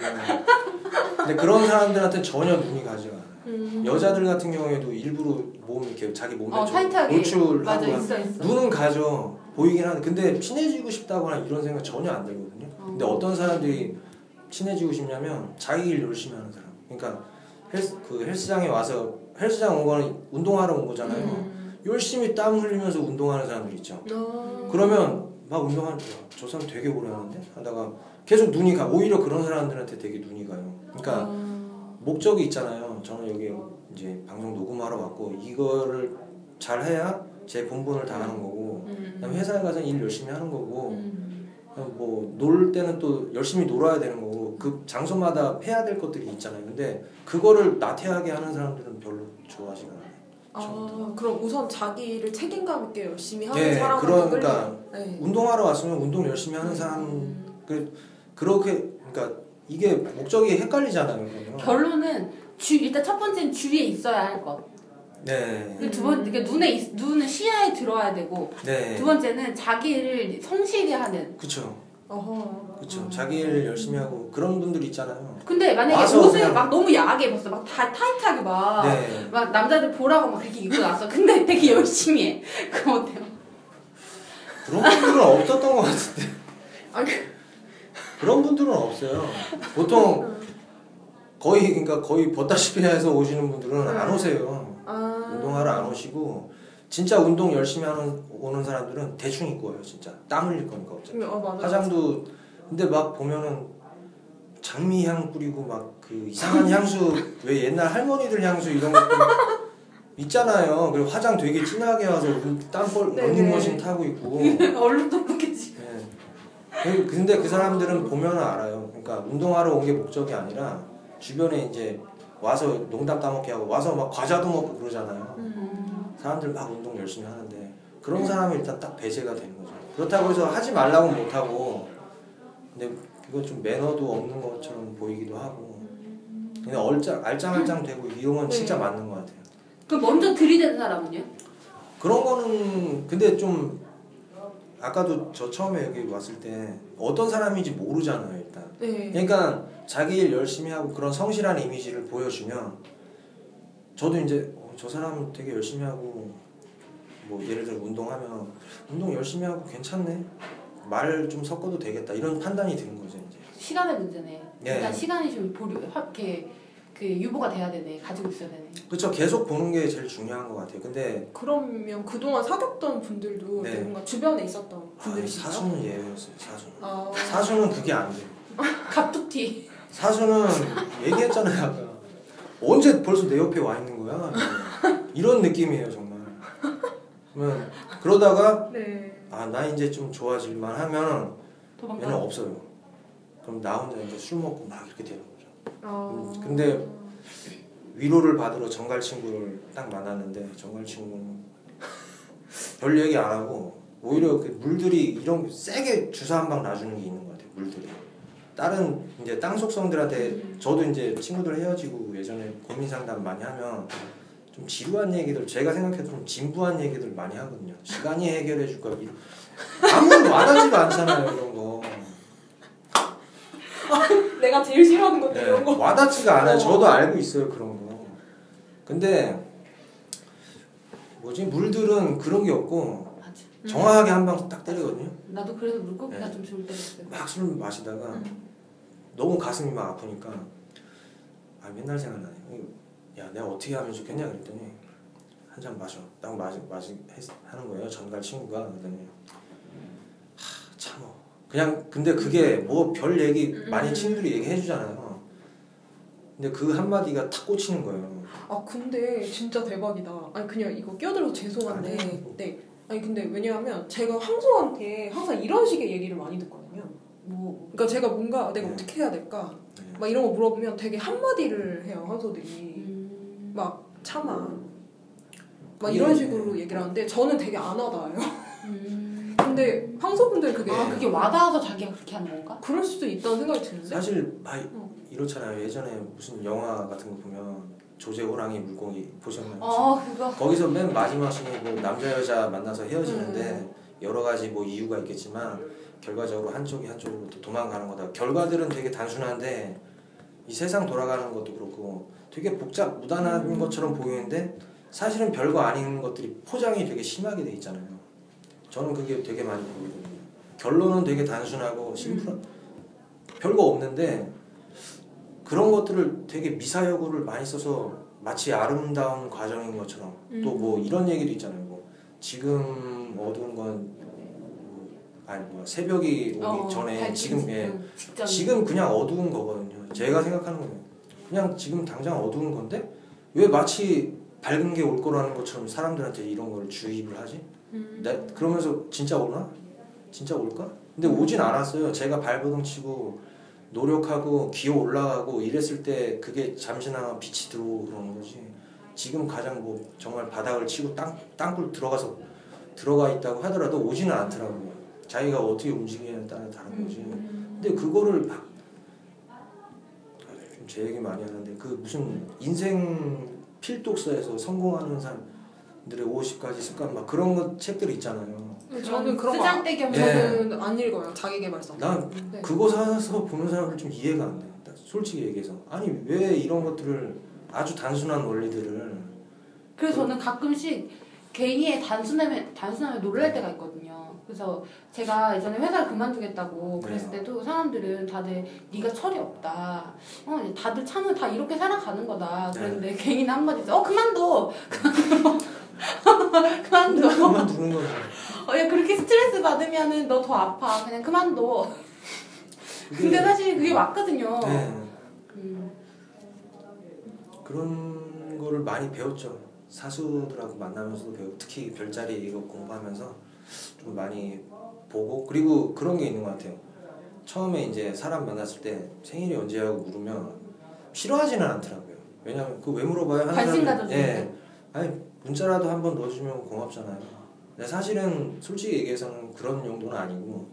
근데 그런 사람들한테 전혀 눈이 가지가 않아요. 음. 여자들 같은 경우에도 일부러 몸 이렇게 자기 몸에 어 좀. 노출하고. 눈은 가죠 보이긴 하는데 근데 친해지고 싶다거나 이런 생각 전혀 안 들거든요. 근데 어. 어떤 사람들이 친해지고 싶냐면 자기 일 열심히 하는 사람. 그러니까 헬스 그 헬스장에 와서 헬스장 온 거는 운동하러 온 거잖아요. 음. 열심히 땀 흘리면서 운동하는 사람들 있죠. 아. 그러면 막 운동하는 저 사람 되게 오래 하는데 하다가 계속 눈이 가 오히려 그런 사람들한테 되게 눈이 가요. 그러니까 아. 목적이 있잖아요. 저는 여기 이제 방송 녹음하러 왔고 이거를 잘 해야 제 본분을 다 하는 거고 음. 회사에 가서 일 열심히 하는 거고 음. 뭐놀 때는 또 열심히 놀아야 되는 거고 그 장소마다 해야 될 것들이 있잖아요. 근데 그거를 나태하게 하는 사람들은 별로 좋아하지가 않아요. 아 그럼 우선 자기를 책임감 있게 열심히 하는 예, 사람을 그러니까 끌리는. 네. 운동하러 왔으면 운동 열심히 하는 사람 음. 그 그렇게 그러니까 이게 목적이 헷갈리잖아요. 그러면. 결론은 주 일단 첫 번째는 주위에 있어야 할 것. 네. 두 번, 그러니까 눈에 있- 눈은 시야에 들어야 되고 네. 두 번째는 자기를 성실히 하는. 그쵸. 어허. 음. 자기 일 열심히 하고 그런 분들 있잖아요. 근데 만약에 옷을 그냥- 막 너무 야하게 입었어, 막 다 타이트하게 막. 네. 막 남자들 보라고 막 그렇게 입고 나왔어. 근데 되게 열심히 해. 그럼 어때요? 그런 분들은 없었던 것 같은데. 아니, 그런 분들은 없어요. 보통 거의 그러니까 거의 벗다시피 해서 오시는 분들은 안 오세요. 아. 운동하러 안 오시고 진짜 운동 열심히 하는 오는 사람들은 대충 입고 와요. 진짜 땀 흘릴 거니까 어차피. 어, 맞아. 화장도 근데 막 보면은 장미향 뿌리고 막 그 이상한 향수 왜 옛날 할머니들 향수 이런 것도 있잖아요. 그리고 화장 되게 진하게 와서 땀볼 네네. 런닝 머신 타고 있고. 얼룩도 붉게지. 예. 그- 근데 그 사람들은 보면 알아요. 그러니까 운동하러 온 게 목적이 아니라 주변에 이제 와서 농담 따먹게 하고 와서 막 과자도 먹고 그러잖아요. 음. 사람들 막 운동 열심히 하는데 그런 사람이 일단 딱 배제가 되는 거죠. 그렇다고 해서 하지 말라고 못 하고 근데 그거 좀 매너도 없는 것처럼 보이기도 하고 그냥 얼짱 알짱알짱 되고 이런 건 진짜 네. 맞는 것 같아요. 그 먼저 들이대는 사람은요? 그런 거는 근데 좀 아까도 저 처음에 여기 왔을 때 어떤 사람인지 모르잖아요 일단. 네. 그러니까 자기 일 열심히 하고 그런 성실한 이미지를 보여주면 저도 이제 어, 저 사람 되게 열심히 하고 뭐 예를 들어 운동하면 운동 열심히 하고 괜찮네 말 좀 섞어도 되겠다 이런 판단이 드는 거죠 이제 시간의 문제네. 예. 일단 시간이 좀 보류, 확 이렇게 그 유보가 돼야 되네. 가지고 있어야 되네. 그렇죠 계속 보는 게 제일 중요한 것 같아요 근데 그러면 그동안 사귀었던 분들도 네. 뭔가 주변에 있었던 아, 분들이신가요? 사수는 예외였어요 사수는 아. 사수는 그게 안 돼요 갑툭튀. 사수는 얘기했잖아요 아까 언제 벌써 내 옆에 와 있는 거야 이런 느낌이에요 정말 그러면 그러다가 네. 아나 이제 좀 좋아질만 하면 얘는 도망가. 없어요 그럼 나 혼자 이제 술 먹고 막 이렇게 되는 거죠 아. 음, 근데 위로를 받으러 정갈 친구를 딱 만났는데 정갈 친구는 별 얘기 안 하고 오히려 그 물들이 이런 게 세게 주사 한 방 놔주는 게 있는 것 같아요 물들이 다른 이제 땅 속성들한테 저도 이제 친구들 헤어지고 예전에 고민 상담 많이 하면 좀 지루한 얘기들 제가 생각해도 좀 진부한 얘기들 많이 하거든요 시간이 해결해 줄 거야 아무도 와닿지도 않잖아요 이런 거 내가 제일 싫어하는 건데 네, 이런 거. 와닿지가 않아요. 어. 저도 알고 있어요 그런 거. 근데 뭐지 물들은 그런 게 없고 맞아. 정확하게 한 방 딱 때리거든요. 나도 그래서 물고기가 네. 좀 좋을 때가 있어요. 막 술 마시다가 너무 가슴이 막 아프니까 아 맨날 생각나네. 야 내가 어떻게 하면 좋겠냐 그랬더니 한 잔 마셔. 딱 마시 마시 했- 하는 거예요. 전갈 친구가 그랬더니 하 참어. 그냥 근데 그게 뭐 별 얘기 많이 친구들이 얘기해 주잖아요. 근데 그 한마디가 탁 꽂히는 거예요. 아 근데 진짜 대박이다. 아니 그냥 이거 끼어들어서 죄송한데, 아니에요. 네. 아니 근데 왜냐하면 제가 황소한테 항상 이런 식의 얘기를 많이 듣거든요. 뭐 그러니까 제가 뭔가 내가 네. 어떻게 해야 될까? 네. 막 이런 거 물어보면 되게 한마디를 해요 황소들이. 음. 막 참아. 막 이런 식으로 얘기를 하는데 저는 되게 안 와닿아요. 음. 근데 황소분들 그게 아 그게 와닿아서 자기가 그렇게 하는 건가? 그럴 수도 있다는 생각이 드는데. 사실 막 어. 이렇잖아요. 예전에 무슨 영화 같은 거 보면 조제 호랑이 물고기 보셨나요? 어 그거. 거기서 맨 마지막 씬에 뭐 남자 여자 만나서 헤어지는데 음. 여러 가지 뭐 이유가 있겠지만 결과적으로 한쪽이 한쪽으로 또 도망가는 거다. 결과들은 되게 단순한데 이 세상 돌아가는 것도 그렇고 되게 복잡 무단한 음. 것처럼 보이는데 사실은 별거 아닌 것들이 포장이 되게 심하게 돼 있잖아요. 저는 그게 되게 많이 보이거든요. 결론은 되게 단순하고 심플한 별거 없는데 그런 것들을 되게 미사여구를 많이 써서 마치 아름다운 과정인 것처럼 또뭐 이런 얘기도 있잖아요. 뭐 지금 어두운 건 뭐, 아니 뭐 새벽이 오기 어, 전에 지금 예 응, 직전. 지금 그냥 어두운 거거든요. 제가 생각하는 거예요. 그냥 지금 당장 어두운 건데 왜 마치 밝은 게 올 거라는 것처럼 사람들한테 이런 걸 주입을 하지? 음. 내, 그러면서 진짜 오나? 진짜 올까? 근데 오진 않았어요. 제가 발버둥 치고 노력하고 기어 올라가고 이랬을 때 그게 잠시나마 빛이 들어오고 그러는 거지. 지금 가장 뭐 정말 바닥을 치고 땅, 땅굴 들어가서 들어가 있다고 하더라도 오지는 않더라고요. 자기가 어떻게 움직이냐에 따라 다른 거지. 음. 근데 그거를 막 제 얘기 많이 하는데 그 무슨 인생 필독서에서 성공하는 사람들의 50가지 습관 막 그런 것 책들 있잖아요. 저는 그런 네. 없는 저는 안 읽어요. 자기계발서. 난 네. 그거 사서 보는 사람들 좀 이해가 안 돼. 솔직히 얘기해서 아니 왜 이런 것들을 아주 단순한 원리들을 그래서 저는 가끔씩 개인의 단순함에 단순함에 놀랄 때가 있거든요. 그래서 제가 예전에 회사를 그만두겠다고 그랬을 네. 때도 사람들은 다들 네가 철이 없다. 어 다들 참은 다 이렇게 살아가는 거다. 네. 그랬는데 개인 한마디에서 어 그만둬. 그만둬. 그만두는 거죠. 어, 야 그렇게 스트레스 받으면은 너 더 아파. 그냥 그만둬. 근데 사실 그게 맞거든요. 네, 음. 그런 거를 많이 배웠죠. 사수들하고 만나면서도 배우고 특히 별자리 이거 공부하면서 좀 많이 보고 그리고 그런 게 있는 것 같아요. 처음에 이제 사람 만났을 때 생일이 언제냐고 물으면 싫어하지는 않더라고요. 왜냐면 그 왜 물어봐요? 하는 관심 가져주는 예. 아니 문자라도 한번 넣어주면 고맙잖아요. 근데 사실은 솔직히 얘기해서는 그런 용도는 아니고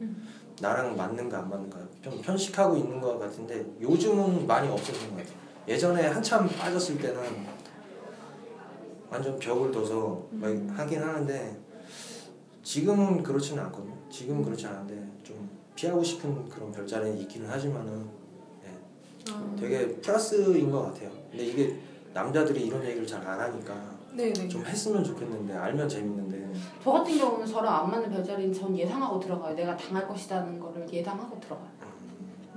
나랑 맞는가 안 맞는가 좀 편식하고 있는 것 같은데 요즘은 많이 없어진 것 같아요. 예전에 한참 빠졌을 때는 완전 벽을 둬서 막 하긴 하는데 지금은 그렇지는 않거든요. 지금은 그렇지 않은데 좀 피하고 싶은 그런 별자리는 있기는 하지만은 아, 되게 플러스인 것 같아요. 근데 이게 남자들이 이런 얘기를 잘 안 하니까 네네. 좀 했으면 좋겠는데 알면 재밌는데 저 같은 경우는 저랑 안 맞는 별자리는 전 예상하고 들어가요. 내가 당할 것이라는 거를 예상하고 들어가요.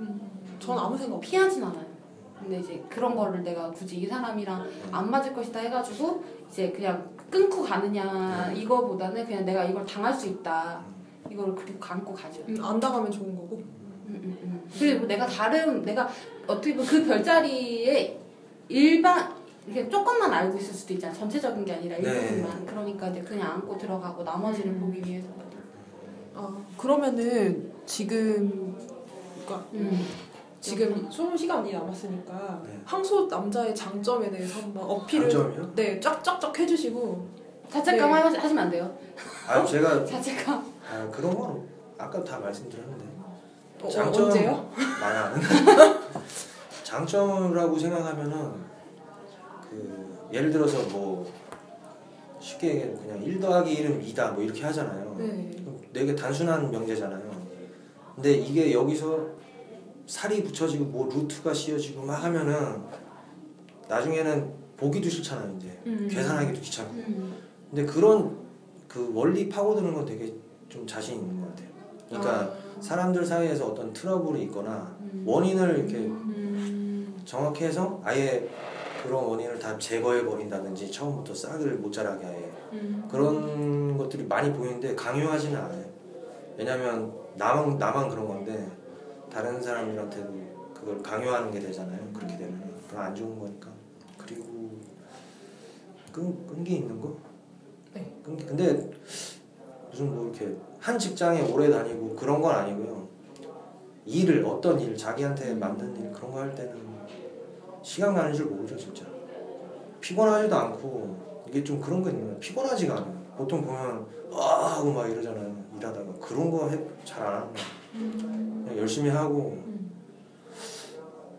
음, 전 아무 생각 없어요. 피하진 않아요. 근데 이제 그런 거를 내가 굳이 이 사람이랑 안 맞을 것이다 해가지고 이제 그냥 끊고 가느냐 이거보다는 그냥 내가 이걸 당할 수 있다. 이거를 그리고 감고 가죠. 음, 안 당하면 좋은 거고. 음, 음, 음. 그리고 내가 다른 내가 어떻게 보면 그 별자리에 일반 이렇게 조금만 알고 있을 수도 있잖아. 전체적인 게 아니라 네. 일부분만. 그러니까 이제 그냥 안고 들어가고 나머지를 음. 보기 위해서. 아 그러면은 지금 그러니까 음. 지금 수능 시간이 남았으니까 네. 항소 남자의 장점에 대해서 한번 어필을 장점이요? 네 쫙쫙쫙 해주시고 자책감 네. 하- 하시면 안 돼요. 아 제가 자책감. 아, 그런 건 아까 다 말씀드렸는데 어, 장점 언제요? 많이 안 장점이라고 생각하면은 그 예를 들어서 뭐 쉽게 얘기하면 그냥 1 더하기 1은 2다 뭐 이렇게 하잖아요. 네. 되게 단순한 명제잖아요. 근데 이게 여기서 살이 붙여지고 뭐 루트가 씌워지고 막 하면은 나중에는 보기도 싫잖아요 이제 음. 계산하기도 귀찮고 음. 근데 그런 그 원리 파고드는 건 되게 좀 자신 있는 것 같아요. 그러니까 아, 사람들 사이에서 어떤 트러블이 있거나 음. 원인을 이렇게 음, 정확히 해서 아예 그런 원인을 다 제거해 버린다든지 처음부터 싹을 못 자라게 아예 음. 그런 것들이 많이 보이는데 강요하지는 않아요. 왜냐면 나만 나만 그런 건데 다른 사람들한테도 그걸 강요하는 게 되잖아요. 그렇게 되면 그건 안 좋은 거니까. 그리고 끈 끈기 있는 거? 네. 끈기 근데 무슨 뭐 이렇게 한 직장에 오래 다니고 그런 건 아니고요. 일을 어떤 일 자기한테 맞는 일 그런 거 할 때는 시간 가는 줄 모르죠 진짜. 피곤하지도 않고 이게 좀 그런 거 있는 거예요. 피곤하지가 않아요. 보통 보면 아 하고 막 이러잖아요. 일하다가 그런 거 잘 안 하는 거예요. 그냥 열심히 하고 음.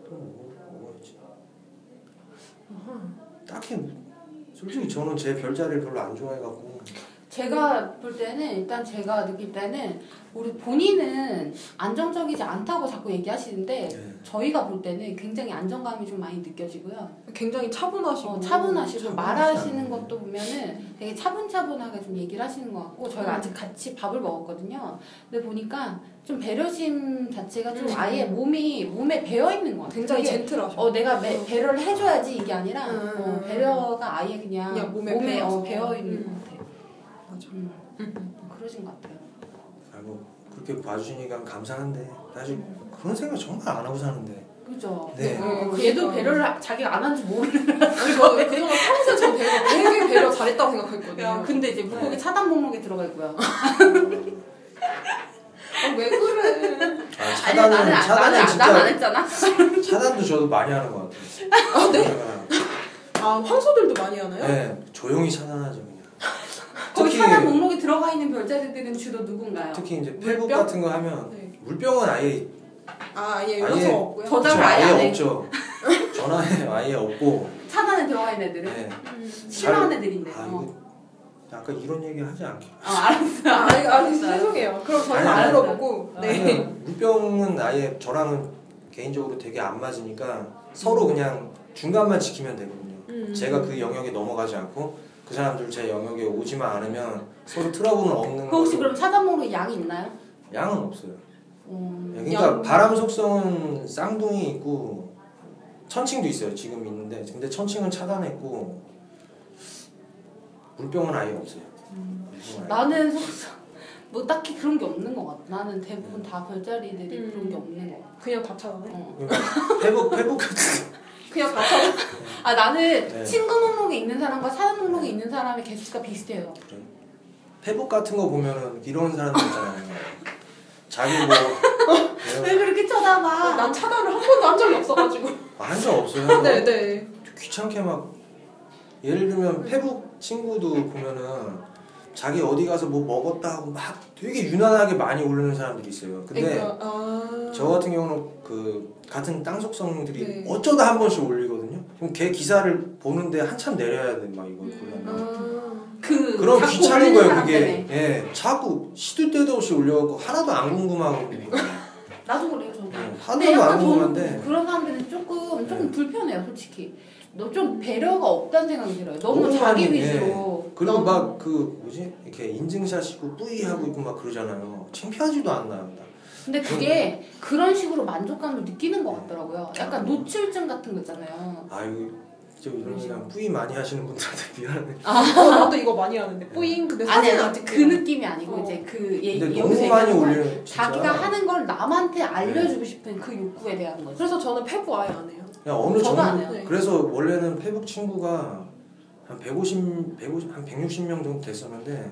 또 뭐, 있지? 딱히 솔직히 저는 제 별자리를 별로 안 좋아해갖고 제가 볼 때는 일단 제가 느낄 때는 우리 본인은 안정적이지 않다고 자꾸 얘기하시는데 네. 저희가 볼 때는 굉장히 안정감이 좀 많이 느껴지고요. 굉장히 차분하시고 어, 차분하시고 말하시는 않아요. 것도 보면은 되게 차분차분하게 좀 얘기를 하시는 것 같고 저희가 음. 아직 같이 밥을 먹었거든요. 근데 보니까 좀 배려심 자체가 좀 음. 아예 몸이 몸에 배어 있는 것 같아요. 굉장히 젠틀하셔. 어 내가 매, 배려를 해줘야지 이게 아니라 음. 어, 배려가 아예 그냥, 그냥 몸에 몸에. 어, 배어 있는 음. 것 같아요. 음, 음. 그러신 것 같아요. 아뭐 그렇게 봐주시니까 감사한데 사실 그런 생각 정말 안 하고 사는데 그죠? 네. 어, 그러니까. 얘도 배려를 자기가 안 한지 모르는. 아니 저 그동안 평소에 저 배려 되게 배려 잘했다고 생각했거든요. 근데 이제 물고기 차단 목록에 들어가 있고요. 아, 왜 그래? 아, 아니 차단은 나는 안- 차단은 나는 진짜 난안 했잖아. 차단도 저도 많이 하는 것 같아요. 아, 네? 아 황소들도 많이 하나요? 네 조용히 차단하죠. 거기 특히 차단 목록에 들어가 있는 별자리들은 주로 누군가요? 특히 이제 페북 물병? 같은 거 하면 네. 물병은 아예 아, 예, 아예 요소 없고요. 저장을 그쵸, 아예 안 해. 없죠. 전화에 아예 없고 차단에 들어가 있는 애들은 네. 싫어하는 애들이 있네. 아 어. 이거 아까 이런 얘기 하지 않게 아 알았어. 아, 아니, 아니 죄송해요. 그럼 저는 안 물어보고. 네. 물병은 아예 저랑은 개인적으로 되게 안 맞으니까 서로 그냥 중간만 지키면 되거든요. 음. 제가 그 영역에 넘어가지 않고 그 사람들 제 영역에 오지만 않으면 서로 트러블은 없는 그 혹시. 그럼 차단 목록 양이 있나요? 양은 없어요. 음. 그러니까 양- 바람 속성은 쌍둥이 있고 천칭도 있어요. 지금 있는데 근데 천칭은 차단했고 물병은 아예 없어요. 물병은 아예 나는 속상 뭐 딱히 그런 게 없는 것 같아. 나는 대부분 다 별자리들이 음. 그런 게 없는 것 같아. 그냥 다 차단해. 어. 그러니까 회복 회복 같은 그냥 다 차단. 아 나는 네. 친구 목록에 있는 사람과 사람 목록에 있는 사람의 개수가 비슷해요. 그래. 페북 같은 거 보면은 이런 사람들 있잖아요. 자기 뭐 왜 그렇게 쳐다봐? 난 차단을 한 번도 한 적이 없어가지고. 완전 없어요. 네, 네. 귀찮게 막 예를 들면 페북 친구도 보면은 자기 어디 가서 뭐 먹었다 하고 막 되게 유난하게 많이 올리는 사람들이 있어요. 근데 아. 저 같은 경우는 그 같은 땅 속성들이 네. 어쩌다 한 번씩 올리거든요. 그럼 걔 기사를 보는데 한참 내려야 돼, 막 이거 보려면. 아. 그 그럼 귀찮은 거예요, 그게. 때문에. 예, 자꾸 시도 때도 없이 올려갖고 하나도 안 궁금하고. 나도 그래요 저도. 네, 하나도 약간 안 궁금한데. 그런 사람들은 조금 조금 네. 불편해요 솔직히. 너 좀 배려가 없다는 생각이 들어요. 너무, 자기 많이, 위주로. 그리고 너무- 막그 뭐지 이렇게 인증샷이고 뿌이하고 있고 막 그러잖아요. 창피하지도 않나요? 근데 그게 그런 식으로 만족감을 느끼는 것 같더라고요. 약간 노출증 같은 거 있잖아요. 아유, 저 이런 그냥 뿌이 많이 하시는 분들한테 미안해. 어, 나도 이거 많이 하는데 뿌잉 근데 아니 사진 아니 아직 그 느낌이 아니고 어. 이제 그 예, 근데 너무 많이 올리는. 자기가 하는 걸 남한테 알려주고 싶은 그 욕구에 대한 거죠. 그래서 저는 페북 아예 안 해요. 그냥 어느 정도 안 해요. 네. 그래서 원래는 페북 친구가 한 150, 150, 한 160명 정도 됐었는데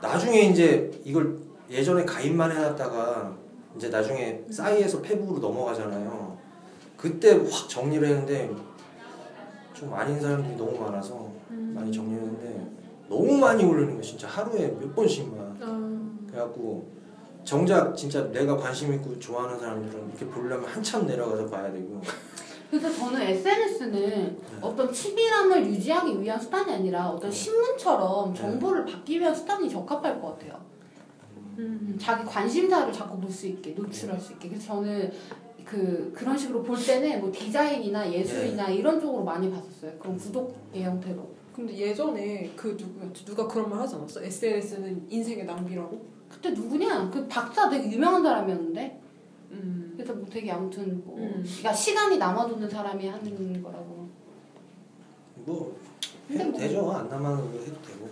나중에 이제 이걸 예전에 가입만 해놨다가 이제 나중에 싸이에서 페북으로 넘어가잖아요. 그때 확 정리를 했는데 좀 아닌 사람들이 너무 많아서 많이 정리했는데 너무 많이 올리는 거 진짜 하루에 몇 번씩만 아. 그래갖고 정작 진짜 내가 관심 있고 좋아하는 사람들은 이렇게 보려면 한참 내려가서 봐야 되고 그래서 저는 SNS는 어떤 친밀함을 유지하기 위한 수단이 아니라 어떤 신문처럼 정보를 받기 위한 수단이 적합할 것 같아요. 음. 자기 관심사를 자꾸 볼 수 있게 노출할 수 있게. 그래서 저는 그 그런 식으로 볼 때는 뭐 디자인이나 예술이나 이런 쪽으로 많이 봤었어요. 그런 구독의 형태로. 근데 예전에 그 누구였지? 누가 그런 말 하지 않았어? SNS는 인생의 낭비라고? 그때 누구냐? 그 박사 되게 유명한 사람이었는데. 음. 그래서 뭐 되게 아무튼 뭐 음. 그러니까 시간이 남아도는 사람이 하는 거라고. 뭐 근데 해도 뭐- 되죠 안 남아는 거 해도 되고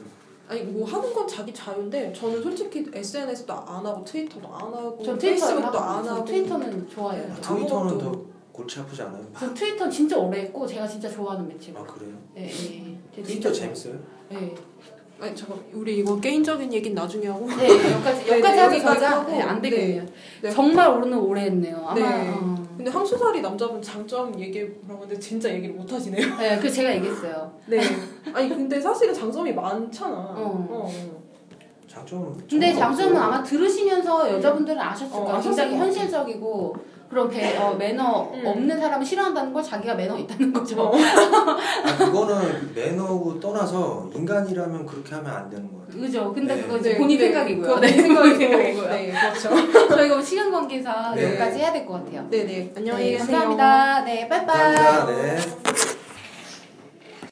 아니 뭐 하는 건 자기 자유인데 저는 솔직히 SNS도 안 하고 트위터도 안 하고 전 페이스북도 안저 하고 트위터는 좋아해요. 네. 트위터는 더 골치 아프지 않아요? 저 트위터 진짜 오래 했고 제가 진짜 좋아하는 매체고. 아 그래요? 예. 제가 트위터 재밌어요? 예. 아니 잠깐 우리 이거 개인적인 얘기는 나중에 하고 네, 여기까지 네, 여기까지 네, 하고 여기까지 가자. 하고. 네, 안 되겠네요. 네. 정말 오르는 오래 했네요. 아마. 네. 어. 근데 항소살이 남자분 장점 얘기해 보라고 하는데 진짜 얘기를 못 하시네요 네, 그 제가 얘기했어요. 네 아니 근데 사실은 장점이 많잖아 어. 어. 장점 근데 장점 장점은 없어요. 아마 들으시면서 여자분들은 아셨을 어, 거예요. 아셨을 굉장히. 현실적이고 그런 배, 어, 매너 음. 없는 사람을 싫어한다는 걸 자기가 매너 있다는 거죠. 어. 아, 그거는 매너고 떠나서 인간이라면 그렇게 하면 안 되는 것 같아요. 그죠? 근데 네. 이제 네, 본인 네, 생각이고요. 네, 본인 생각이고 생각이고요. 네 그렇죠 저희가 시간 관계상 네. 여기까지 해야 될 것 같아요. 네네 안녕히 네, 계세요 감사합니다. 네, 빠이빠이. 감사합니다. 네.